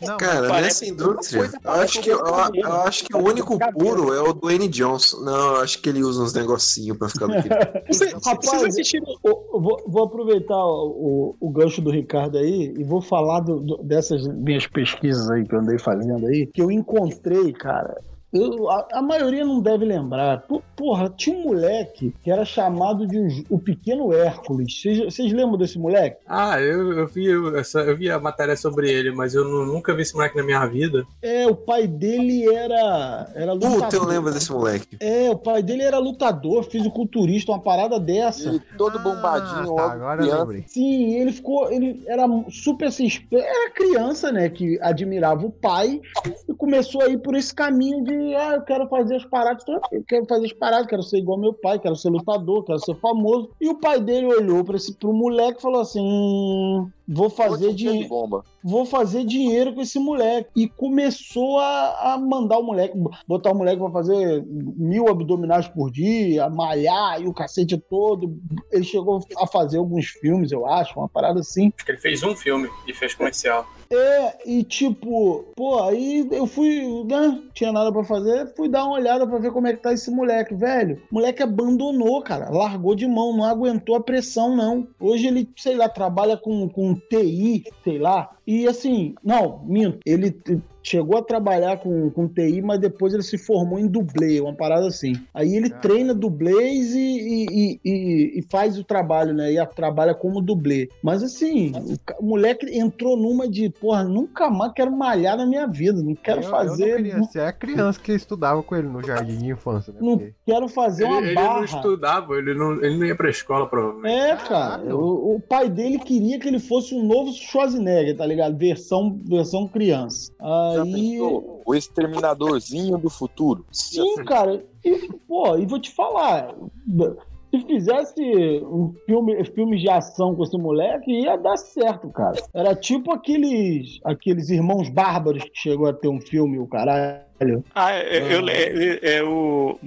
[SPEAKER 6] Não,
[SPEAKER 4] Cara, nessa indústria, eu acho, que, eu, eu acho que o único puro é o Dwayne Johnson. Não, eu acho que ele usa uns negocinhos pra ficar daquele. (laughs)
[SPEAKER 9] Você-
[SPEAKER 8] Rapaz,
[SPEAKER 9] Vocês assistiram
[SPEAKER 8] vou, vou aproveitar o, o, o gancho do Ricardo aí e vou falar do- do- dessas minhas pesquisas aí que eu andei fazendo aí, que eu encontrei, cara. Eu- a, a maioria não deve lembrar. Porra, tinha um moleque que era chamado de o, Pequeno Hércules. Vocês lembram desse moleque?
[SPEAKER 5] Ah, eu, eu, vi, essa, eu vi a matéria sobre ele, mas eu nu- nunca vi esse moleque na minha vida.
[SPEAKER 8] É, o pai dele era. era lutador.
[SPEAKER 4] Puta, eu lembro desse moleque.
[SPEAKER 8] É, o pai dele era lutador, fisiculturista, uma parada dessa.
[SPEAKER 7] Ele todo bombadinho,
[SPEAKER 6] Ah,
[SPEAKER 7] ó,
[SPEAKER 6] tá, agora eu
[SPEAKER 7] criança.
[SPEAKER 6] lembrei.
[SPEAKER 8] Sim, ele ficou. Ele era super assim. Era criança, né? Que admirava o pai e começou a ir por esse caminho de, ele, ah, eu quero fazer as paradas, então eu quero fazer as paradas, quero ser igual meu pai, quero ser lutador, quero ser famoso. E o pai dele olhou pra esse pro moleque e falou assim: "Hum, vou fazer dinheiro. Vou fazer dinheiro com esse moleque. E começou a, a mandar o moleque, botar o moleque pra fazer mil abdominais por dia, malhar e o cacete todo. Ele chegou a fazer alguns filmes, eu acho, uma parada assim.
[SPEAKER 5] Acho que ele fez um filme e fez comercial.
[SPEAKER 8] É, e tipo, pô, aí eu fui, né? Tinha nada pra fazer, fui dar uma olhada pra ver como é que tá esse moleque, velho. O moleque abandonou, cara, largou de mão, não aguentou a pressão, não. Hoje ele, sei lá, trabalha com, com TI, sei lá. E assim, não, minto, ele chegou a trabalhar com, com TI, mas depois ele se formou em dublê, uma parada assim. Aí ele treina dublês e, e, e- e- e faz o trabalho, né? E a- trabalha como dublê. Mas assim, o, o moleque entrou numa de, porra, nunca mais quero malhar na minha vida, não quero
[SPEAKER 6] Eu-
[SPEAKER 8] fazer.
[SPEAKER 6] Eu não queria ser a criança que estudava com ele no jardim de infância, né?
[SPEAKER 8] Não
[SPEAKER 6] Porque-
[SPEAKER 8] quero fazer uma
[SPEAKER 5] Ele, ele
[SPEAKER 8] barra.
[SPEAKER 5] não estudava, ele não, ele não ia pra escola, provavelmente.
[SPEAKER 8] É, cara. O, o pai dele queria que ele fosse um novo Schwarzenegger, tá ligado? Versão, versão criança.
[SPEAKER 7] Já
[SPEAKER 8] Aí.
[SPEAKER 7] O exterminadorzinho do futuro.
[SPEAKER 8] Sim, cara. E, pô, e vou te falar. Se fizesse um filme, filmes de ação com esse moleque, ia dar certo, cara. Era tipo aqueles, aqueles irmãos bárbaros que chegou a ter um filme, o caralho.
[SPEAKER 10] Ah, eu, eu, eu, eu,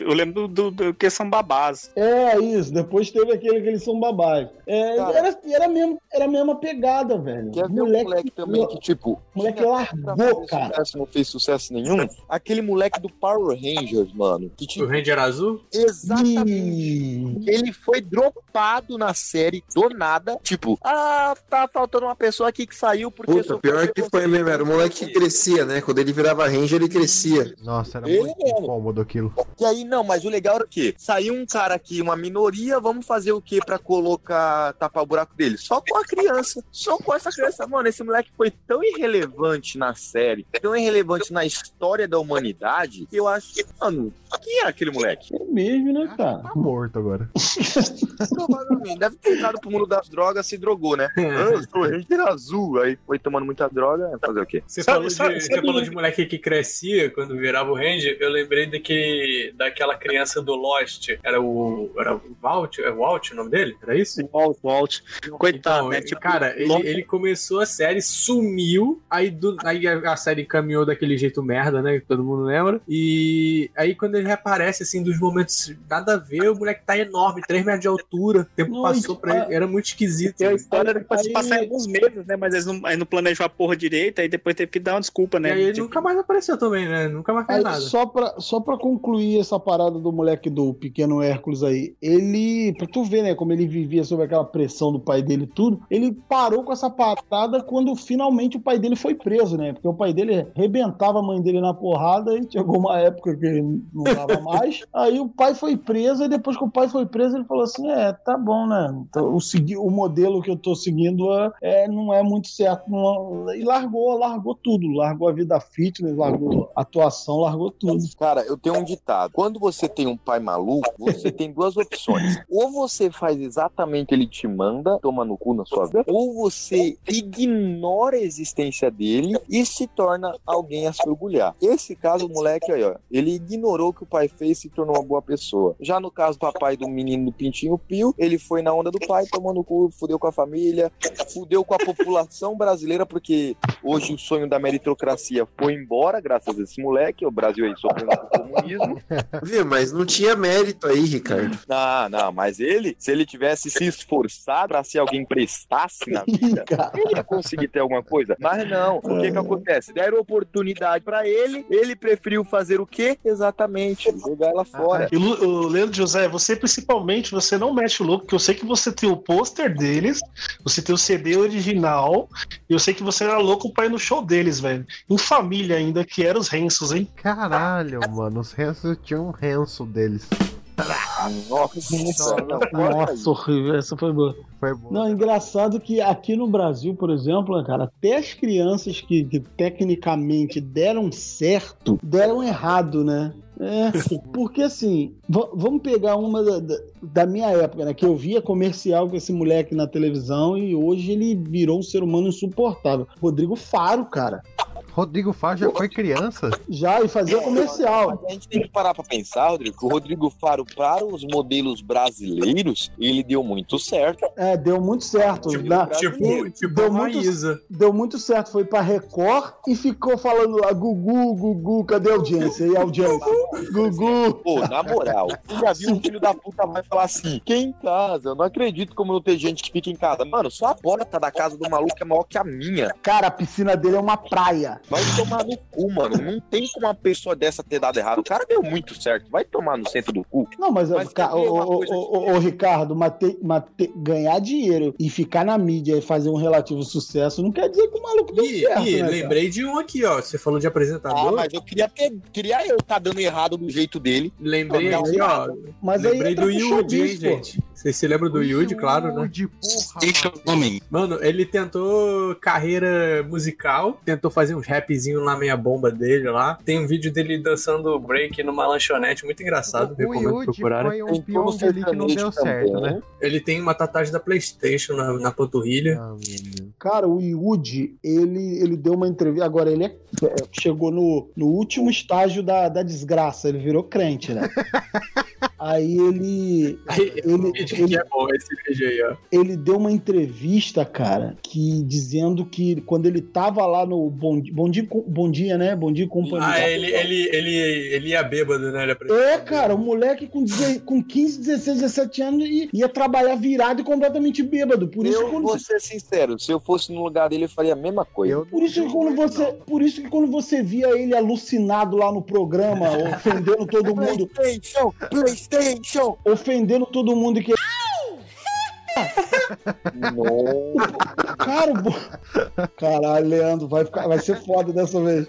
[SPEAKER 10] eu lembro do, do que são babás.
[SPEAKER 8] É, isso. Depois teve aquele que eles são babás. É, era, era, mesmo, era a mesma pegada, velho.
[SPEAKER 7] Quer ver um moleque também que, tipo,
[SPEAKER 8] moleque largou, cara.
[SPEAKER 7] Sucesso, não fez sucesso nenhum. Aquele moleque do Power Rangers, mano. Que, tipo,
[SPEAKER 5] O Ranger Azul?
[SPEAKER 7] Exatamente. Ele foi dropado na série do nada. Tipo, ah, tá faltando uma pessoa aqui que saiu porque.
[SPEAKER 4] Puta, pior que foi mesmo, era o moleque que crescia, né? Quando ele virava ranger, ele crescia.
[SPEAKER 6] Nossa, era
[SPEAKER 7] Ele
[SPEAKER 6] muito
[SPEAKER 7] mesmo.
[SPEAKER 6] incômodo aquilo.
[SPEAKER 7] E aí, não, mas o legal era o quê? Saiu um cara aqui, uma minoria, vamos fazer o quê pra colocar, tapar o buraco dele? Só com a criança. Só com essa criança. Mano, esse moleque foi tão irrelevante na série, tão irrelevante na história da humanidade, que eu acho que, mano, quem era aquele moleque?
[SPEAKER 8] É mesmo, né, cara?
[SPEAKER 6] Tá morto agora.
[SPEAKER 7] Provavelmente. Deve ter entrado pro mundo das drogas, se drogou, né? Eu sou (laughs) Ranger azul. Aí foi tomando muita droga, fazer o quê?
[SPEAKER 5] Você
[SPEAKER 9] Sabe-
[SPEAKER 5] falou, de,
[SPEAKER 9] sabe-
[SPEAKER 5] você
[SPEAKER 9] sabe-
[SPEAKER 5] falou de moleque que crescia quando virava o Ranger. Eu lembrei daquele, daquela criança do Lost. Era o. Era o Walt? É Walt o nome dele? Era isso?
[SPEAKER 10] Walt, Walt. Coitado,
[SPEAKER 5] Então,
[SPEAKER 10] né? Tipo,
[SPEAKER 5] cara, ele, ele começou a série, sumiu, aí, do- aí a, a série caminhou daquele jeito merda, né? Que todo mundo lembra. E aí quando ele reaparece, assim, dos momentos nada a ver, o moleque tá enorme, 3 metros de altura. O tempo passou
[SPEAKER 8] e-
[SPEAKER 5] pra ele, era muito esquisito.
[SPEAKER 10] Tem a história era que passar em alguns meses, né? Mas eles não, aí não planejou a porra direito, aí depois teve que dar uma desculpa,
[SPEAKER 5] E
[SPEAKER 10] né?
[SPEAKER 5] aí ele
[SPEAKER 10] Tipo,
[SPEAKER 5] nunca mais apareceu também, né? Nunca mais fez nada.
[SPEAKER 8] só, pra, só pra concluir essa parada do moleque do pequeno Hércules aí, ele, pra tu ver, né, como ele vivia sob aquela pressão do pai dele e tudo, ele parou com essa parada quando finalmente o pai dele foi preso, né? Porque o pai dele arrebentava a mãe dele na porrada e chegou uma época que ele não dava (laughs) mais. aí o pai foi preso e depois que o pai foi preso, ele falou assim: é, tá bom, né? Então, o, segui- o modelo que eu tô seguindo é, é, não é muito certo. não- e largou, largou tudo. Largou a vida fitness, largou atuação, largou tudo.
[SPEAKER 7] Cara, eu tenho um ditado. Quando você tem um pai maluco, você tem duas opções. Ou você faz exatamente o que ele te manda, toma no cu na sua vida, ou você ignora a existência dele e se torna alguém a se orgulhar. Esse caso, o moleque aí, ó, ele ignorou o que o pai fez e se tornou uma boa pessoa. Já no caso do papai do menino do Pintinho Pio, ele foi na onda do pai, tomou no cu, fudeu com a família, fudeu com a população brasileira, porque hoje o sonho da meritocracia foi embora, graças a esse moleque, o Brasil aí sofrendo com o comunismo. (laughs)
[SPEAKER 4] Viu? Mas não tinha mérito aí, Ricardo.
[SPEAKER 7] Não, não, mas ele, se ele tivesse se esforçado pra ser alguém prestasse na vida, ele ia conseguir ter alguma coisa. Mas não, o que que acontece? Deram oportunidade pra ele, ele preferiu fazer o quê? Exatamente, jogar ela fora.
[SPEAKER 9] E o Leandro José, você principalmente, você não mete o louco, porque eu sei que você tem o pôster deles, você tem o CD original, e eu sei que você era louco pra ir no show deles, velho. Em família ainda, que eram os Rensos, hein?
[SPEAKER 6] Caralho, mano, os rensos tinham um renso deles.
[SPEAKER 7] Nossa,
[SPEAKER 8] Nossa, horrível. Essa foi boa.
[SPEAKER 6] Foi bom.
[SPEAKER 8] Não, engraçado que aqui no Brasil, por exemplo, cara, até as crianças que, que tecnicamente deram certo, deram errado, né? É, (laughs) porque assim, va- vamos pegar uma da, da- da minha época, né? Que eu via comercial com esse moleque na televisão e hoje ele virou um ser humano insuportável. Rodrigo Faro, cara.
[SPEAKER 6] Rodrigo Faro já foi criança.
[SPEAKER 8] Já, e fazia comercial.
[SPEAKER 7] A gente tem que parar pra pensar, Rodrigo, que o Rodrigo Faro, para os modelos brasileiros, ele deu muito certo.
[SPEAKER 8] É, deu muito certo. Na-
[SPEAKER 5] Tipo, tipo
[SPEAKER 8] deu
[SPEAKER 5] a
[SPEAKER 8] muito,
[SPEAKER 5] Maísa.
[SPEAKER 8] deu muito certo. Foi pra Record e ficou falando lá, Gugu, Gugu, cadê a audiência? E a audiência? Gugu.
[SPEAKER 7] Pô, na moral, você já viu um filho da puta vai falar assim, quem em casa? Eu não acredito como não tem gente que fica em casa. Mano, só a porta da casa do maluco é maior que a minha.
[SPEAKER 8] Cara, a piscina dele é uma praia.
[SPEAKER 7] Vai tomar no cu, mano. Não tem como uma pessoa dessa ter dado errado. O cara deu muito certo. Vai tomar no centro do cu.
[SPEAKER 8] Não, mas,
[SPEAKER 7] Mas
[SPEAKER 8] ca- ô, ô, ô, ô, ô, Ricardo, mate- mate- ganhar dinheiro e ficar na mídia e fazer um relativo sucesso não quer dizer que o maluco deu
[SPEAKER 5] E,
[SPEAKER 8] certo.
[SPEAKER 5] e
[SPEAKER 8] né,
[SPEAKER 5] lembrei de um aqui, ó. Você falou de
[SPEAKER 7] Ah,
[SPEAKER 5] apresentador.
[SPEAKER 7] mas eu queria ter. Queria eu estar dando errado do jeito dele.
[SPEAKER 5] Lembrei
[SPEAKER 7] Não,
[SPEAKER 5] aqui, ó.
[SPEAKER 8] Mas aí
[SPEAKER 5] Lembrei do Yudi, hein, gente. Vocês se lembram do Yudi, claro, né?
[SPEAKER 6] Yudi, porra.
[SPEAKER 14] Deixa eu homem.
[SPEAKER 5] Mano, ele tentou carreira musical, tentou fazer uns rapzinhos na meia bomba dele lá. Tem um vídeo dele dançando break numa lanchonete, muito engraçado.
[SPEAKER 6] O
[SPEAKER 5] Recomendo
[SPEAKER 6] Yudi
[SPEAKER 5] procurarem.
[SPEAKER 6] foi um peão ali que não deu certo, né?
[SPEAKER 5] Ele tem uma tatuagem da PlayStation na, na panturrilha.
[SPEAKER 6] Ah.
[SPEAKER 8] Cara, o Yudi, ele, ele deu uma entrevista. Agora, ele é- chegou no, no último estágio da, da desgraça. Ele virou crente, né? (laughs) Aí ele. Ele,
[SPEAKER 5] que é bom esse vídeo aí, ó.
[SPEAKER 8] ele deu uma entrevista, cara, que dizendo que quando ele tava lá no Bom, bom, dia, bom dia, né? Bom dia, companhia.
[SPEAKER 5] Ah, ele, ele, ele, ele ia bêbado, né? Ele
[SPEAKER 8] É, cara, o moleque com, deze- com 15, 16, 17 anos ia, ia trabalhar virado e completamente bêbado. Por isso,
[SPEAKER 7] eu
[SPEAKER 8] quando
[SPEAKER 7] vou ser sincero, se eu fosse no lugar dele, eu faria a mesma coisa.
[SPEAKER 6] Eu
[SPEAKER 8] Por isso, que quando você, por isso que quando você via ele alucinado lá no programa, (laughs) ofendendo todo mundo,
[SPEAKER 7] PlayStation, PlayStation.
[SPEAKER 8] ofendendo todo mundo que.
[SPEAKER 7] Não.
[SPEAKER 8] Cara, o bo- caralho, Leandro, vai, ficar, vai ser foda dessa vez.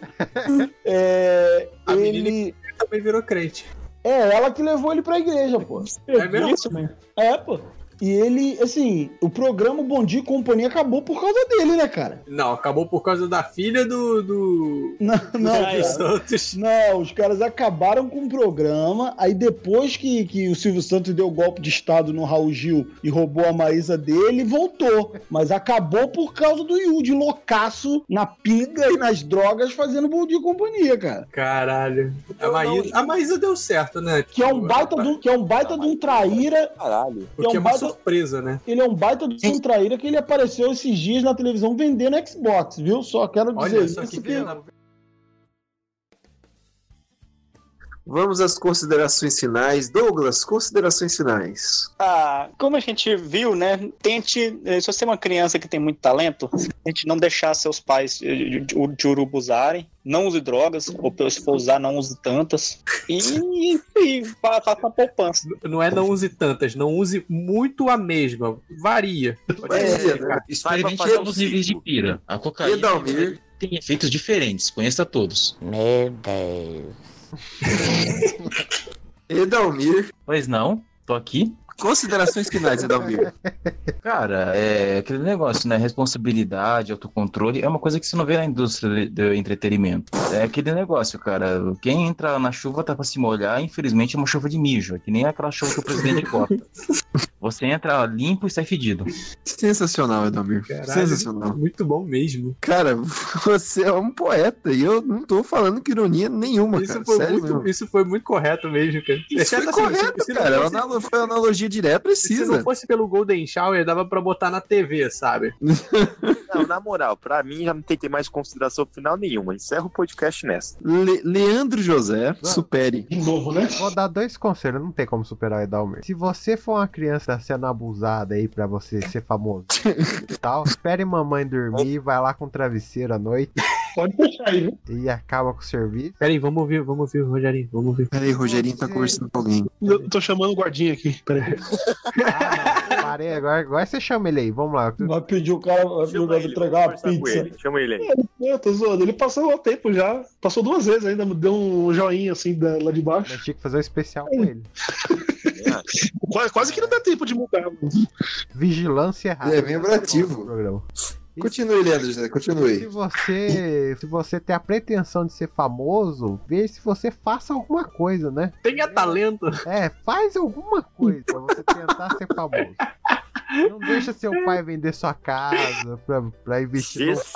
[SPEAKER 8] É,
[SPEAKER 5] A
[SPEAKER 8] ele.
[SPEAKER 5] também virou crente.
[SPEAKER 8] É ela que levou ele pra igreja, pô.
[SPEAKER 5] É mesmo?
[SPEAKER 8] Isso, mesmo. É, pô. E ele, assim, o programa Bom Dia e Companhia acabou por causa dele, né, cara?
[SPEAKER 5] Não, acabou por causa da filha do. do...
[SPEAKER 8] Não, não,
[SPEAKER 5] Silvio
[SPEAKER 8] cara.
[SPEAKER 5] Santos.
[SPEAKER 8] Não, os caras acabaram com o programa. Aí depois que, que o Silvio Santos deu o golpe de Estado no Raul Gil e roubou a Maísa dele, voltou. Mas acabou por causa do Yudi, loucaço, na pinga e nas drogas, fazendo Bom Dia e Companhia, cara.
[SPEAKER 5] Caralho. A Maísa, a Maísa deu certo, né?
[SPEAKER 8] Que é um baita de um, que é um baita de um traíra.
[SPEAKER 7] Caralho.
[SPEAKER 5] Que é
[SPEAKER 8] um baita-
[SPEAKER 5] surpresa, né?
[SPEAKER 8] Ele é um baita de um traíra que ele apareceu esses dias na televisão vendendo Xbox, viu? Só quero dizer
[SPEAKER 5] Olha
[SPEAKER 8] isso.
[SPEAKER 5] só que
[SPEAKER 8] que-
[SPEAKER 4] Vamos às considerações finais. Douglas, considerações finais.
[SPEAKER 10] Ah, como a gente viu, né? Tente, eh, se você é uma criança que tem muito talento, tente não deixar seus pais eh, de, de, de urubu usarem. Não use drogas, ou se for usar, não use tantas. E, e fa- faça uma poupança.
[SPEAKER 5] Não é não use tantas, não use muito a mesma. Varia.
[SPEAKER 4] É, né?
[SPEAKER 16] Experimente novos níveis de pira. A cocaína
[SPEAKER 4] Edalmir.
[SPEAKER 16] tem efeitos diferentes. Conheça todos.
[SPEAKER 1] Meu Deus.
[SPEAKER 4] Edalmir.
[SPEAKER 16] Pois não, tô aqui.
[SPEAKER 4] Considerações finais, Edalmir.
[SPEAKER 16] Cara, é aquele negócio, né? Responsabilidade, autocontrole é uma coisa que você não vê na indústria do entretenimento. É aquele negócio, cara. Quem entra na chuva tá pra se molhar, infelizmente é uma chuva de mijo. É que nem aquela chuva que o presidente gosta. Você entra limpo e sai fedido.
[SPEAKER 4] Sensacional, Edalmir. Sensacional.
[SPEAKER 5] Muito bom mesmo.
[SPEAKER 4] Cara, você é um poeta e eu não tô falando com ironia nenhuma,
[SPEAKER 5] Isso
[SPEAKER 4] cara.
[SPEAKER 5] foi,
[SPEAKER 4] Sério
[SPEAKER 5] muito,
[SPEAKER 4] mesmo.
[SPEAKER 5] isso foi muito correto mesmo, cara.
[SPEAKER 4] Isso
[SPEAKER 5] Exceto
[SPEAKER 4] foi
[SPEAKER 5] assim, se-
[SPEAKER 4] correto,
[SPEAKER 5] se não
[SPEAKER 4] cara. É Foi analogia
[SPEAKER 5] Se
[SPEAKER 4] precisa.
[SPEAKER 5] não fosse pelo Golden Shower, dava pra botar na TV, sabe? (laughs)
[SPEAKER 7] Não, na moral, pra mim já não tem que ter mais consideração final nenhuma. Encerra o podcast nessa.
[SPEAKER 4] Le- Leandro José, supere.
[SPEAKER 9] De novo, né?
[SPEAKER 6] Vou dar dois conselhos, não tem como superar o Edalmir. Se você for uma criança sendo abusada aí pra você ser famoso (laughs) e tal, espere mamãe dormir, vai lá com travesseiro à noite
[SPEAKER 9] Pode deixar aí, viu?
[SPEAKER 6] e acaba com o serviço.
[SPEAKER 5] Pera aí, vamos ouvir, vamos ouvir o Rogerinho, vamos ouvir.
[SPEAKER 4] Peraí, Rogerinho tá conversando com alguém.
[SPEAKER 9] Eu tô chamando o guardinha aqui. Peraí. (laughs)
[SPEAKER 6] Parei, agora, agora você chama ele aí, vamos lá.
[SPEAKER 8] Vai pedir o cara vai o entregar uma
[SPEAKER 7] com
[SPEAKER 8] pizza.
[SPEAKER 7] ele. Chama ele aí.
[SPEAKER 9] Eu tô zoando. Ele passou o tempo já. Passou duas vezes ainda. Deu um joinha assim da- lá de baixo.
[SPEAKER 6] Nós tinha que fazer um especial com ele.
[SPEAKER 9] Quase, que não dá tempo de mudar. mano.
[SPEAKER 6] Vigilância errada.
[SPEAKER 4] É, lembrativo. Continue, Leandro José,
[SPEAKER 6] Se
[SPEAKER 4] continue.
[SPEAKER 6] você, se você tem a pretensão de ser famoso, veja se você faça alguma coisa, né?
[SPEAKER 5] Tenha talento.
[SPEAKER 6] É, faz alguma coisa pra você tentar ser famoso. (laughs) Não deixa seu pai vender sua casa pra, pra investir num
[SPEAKER 7] Jesus,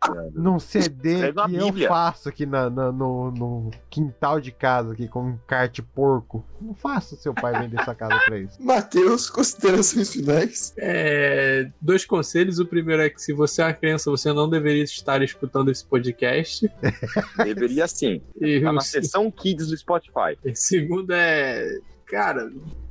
[SPEAKER 7] cara.
[SPEAKER 6] num CD
[SPEAKER 7] uma
[SPEAKER 6] que eu faço aqui na, na- no, no quintal de casa, aqui com um kart porco. Não faça seu pai vender sua casa pra isso.
[SPEAKER 4] Matheus, considerações finais.
[SPEAKER 5] É, dois conselhos. O primeiro é que se você é uma criança, você não deveria estar escutando esse podcast. (laughs)
[SPEAKER 7] Deveria sim.
[SPEAKER 5] E
[SPEAKER 7] Tá
[SPEAKER 5] o
[SPEAKER 7] na
[SPEAKER 5] se-
[SPEAKER 7] seção Kids do Spotify.
[SPEAKER 5] o segundo é. Cara,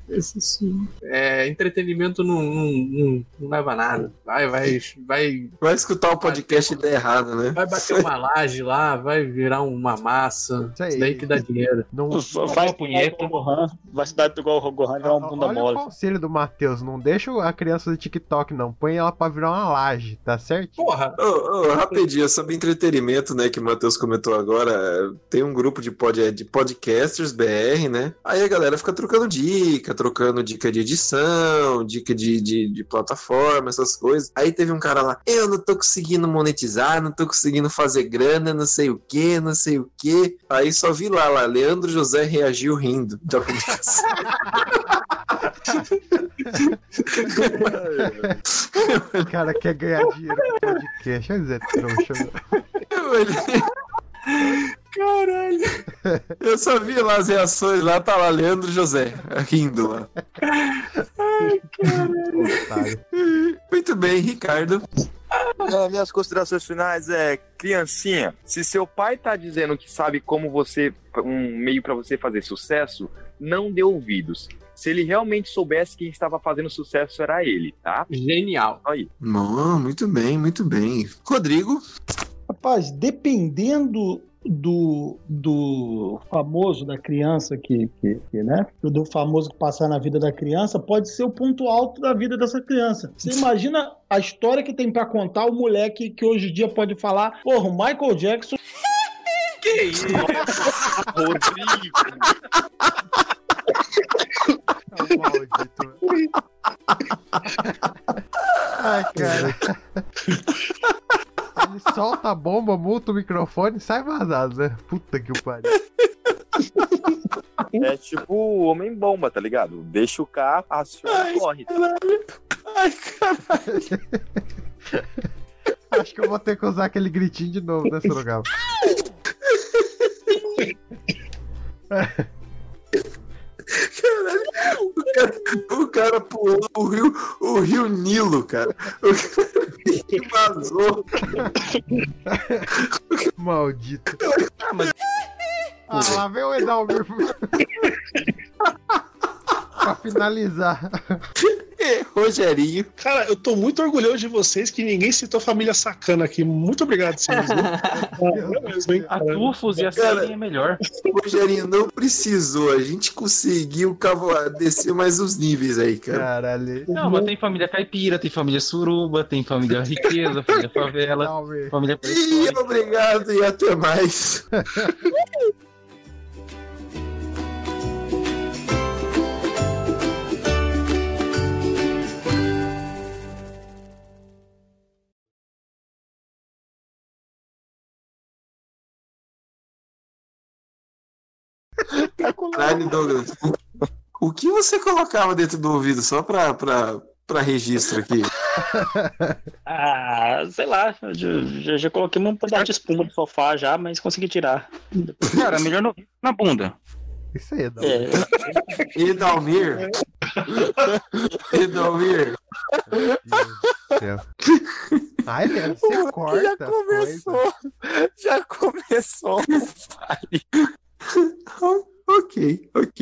[SPEAKER 5] esse- esse- é, entretenimento não, não, não, não leva a nada. Vai, vai, vai,
[SPEAKER 4] Vai escutar o podcast e der errado, né?
[SPEAKER 5] vai bater uma laje lá, vai virar uma massa.
[SPEAKER 6] Isso aí.
[SPEAKER 5] Isso daí que dá dinheiro.
[SPEAKER 6] Não,
[SPEAKER 10] Vai punheta. O Gohan, vai se dar igual o Gohan, virar uma bunda
[SPEAKER 6] Olha
[SPEAKER 10] mole.
[SPEAKER 6] o conselho do Matheus, não deixa a criança do TikTok, não. Põe ela pra virar uma laje, tá certo?
[SPEAKER 5] Porra!
[SPEAKER 4] Ô, ô, rapidinho, sobre entretenimento, né, que o Matheus comentou agora, tem um grupo de, pod, de podcasters BR, né? Aí a galera fica trocando dica, trocando dica de edição, dica de, de, de plataforma, essas coisas. Aí teve um cara lá, eu não tô conseguindo monetizar, não tô conseguindo fazer grana, não sei o que, não sei o que. Aí só vi lá, lá, Leandro José reagiu rindo da publicação. (laughs)
[SPEAKER 6] O cara quer ganhar dinheiro com podcast. Mas é trouxa.
[SPEAKER 5] Caralho! (laughs)
[SPEAKER 4] Eu só vi lá as reações, lá tá lá Leandro José rindo lá.
[SPEAKER 6] Otário.
[SPEAKER 4] Muito bem, Ricardo.
[SPEAKER 7] Ah, minhas considerações finais é criancinha. Se seu pai tá dizendo que sabe como você um meio pra você fazer sucesso, não dê ouvidos. Se ele realmente soubesse quem estava fazendo sucesso era ele, tá?
[SPEAKER 5] Genial.
[SPEAKER 7] Aí.
[SPEAKER 4] Não, muito bem, muito bem. Rodrigo.
[SPEAKER 8] Rapaz, dependendo do, do famoso da criança que, que, que, né? Do famoso que passar na vida da criança, pode ser o ponto alto da vida dessa criança. Você imagina a história que tem pra contar o moleque que hoje em dia pode falar, porra, o Michael Jackson. (laughs)
[SPEAKER 5] Que isso?
[SPEAKER 7] Rodrigo! (laughs)
[SPEAKER 6] Ai, cara. (laughs) Ele solta a bomba, multa o microfone e sai vazado, né? Puta que o pariu.
[SPEAKER 7] É tipo o homem-bomba, tá ligado? Deixa o carro, aciona e corre.
[SPEAKER 4] Ai, caralho.
[SPEAKER 6] Acho que eu vou ter que usar aquele gritinho de novo, né, Sorocaba? (laughs)
[SPEAKER 4] Caralho, o cara, o cara pulou o rio, o rio Nilo, cara. O cara (laughs) vazou.
[SPEAKER 6] Maldito. Ah, lá vem o Edalmir. (laughs) pra finalizar.
[SPEAKER 4] É, (laughs) Rogerinho.
[SPEAKER 9] Cara, eu tô muito orgulhoso de vocês que ninguém citou a família sacana aqui. Muito obrigado, senhores. (laughs) Mesmo, hein,
[SPEAKER 16] A. Tufos e a
[SPEAKER 4] Cara,
[SPEAKER 16] Celinha é melhor.
[SPEAKER 4] Rogerinho, não precisou. A gente conseguiu descer mais os níveis aí, cara.
[SPEAKER 6] Caralho.
[SPEAKER 16] Não, mas tem família caipira, tem família suruba, tem família riqueza, família favela,
[SPEAKER 6] Edalmir.
[SPEAKER 16] família
[SPEAKER 4] E obrigado e até mais. (laughs) Caralho, Douglas. O que você colocava dentro do ouvido só pra, pra, pra registro aqui? (laughs)
[SPEAKER 10] Ah, sei lá, eu já, já, coloquei um pedaço de espuma no sofá já, mas consegui tirar.
[SPEAKER 16] Cara, melhor no, na bunda.
[SPEAKER 6] Isso aí, Edalmir.
[SPEAKER 10] É, (laughs)
[SPEAKER 4] Edalmir. Edalmir.
[SPEAKER 6] Ai, Leandro, você corta.
[SPEAKER 7] Já começou, já começou o baile ok, ok.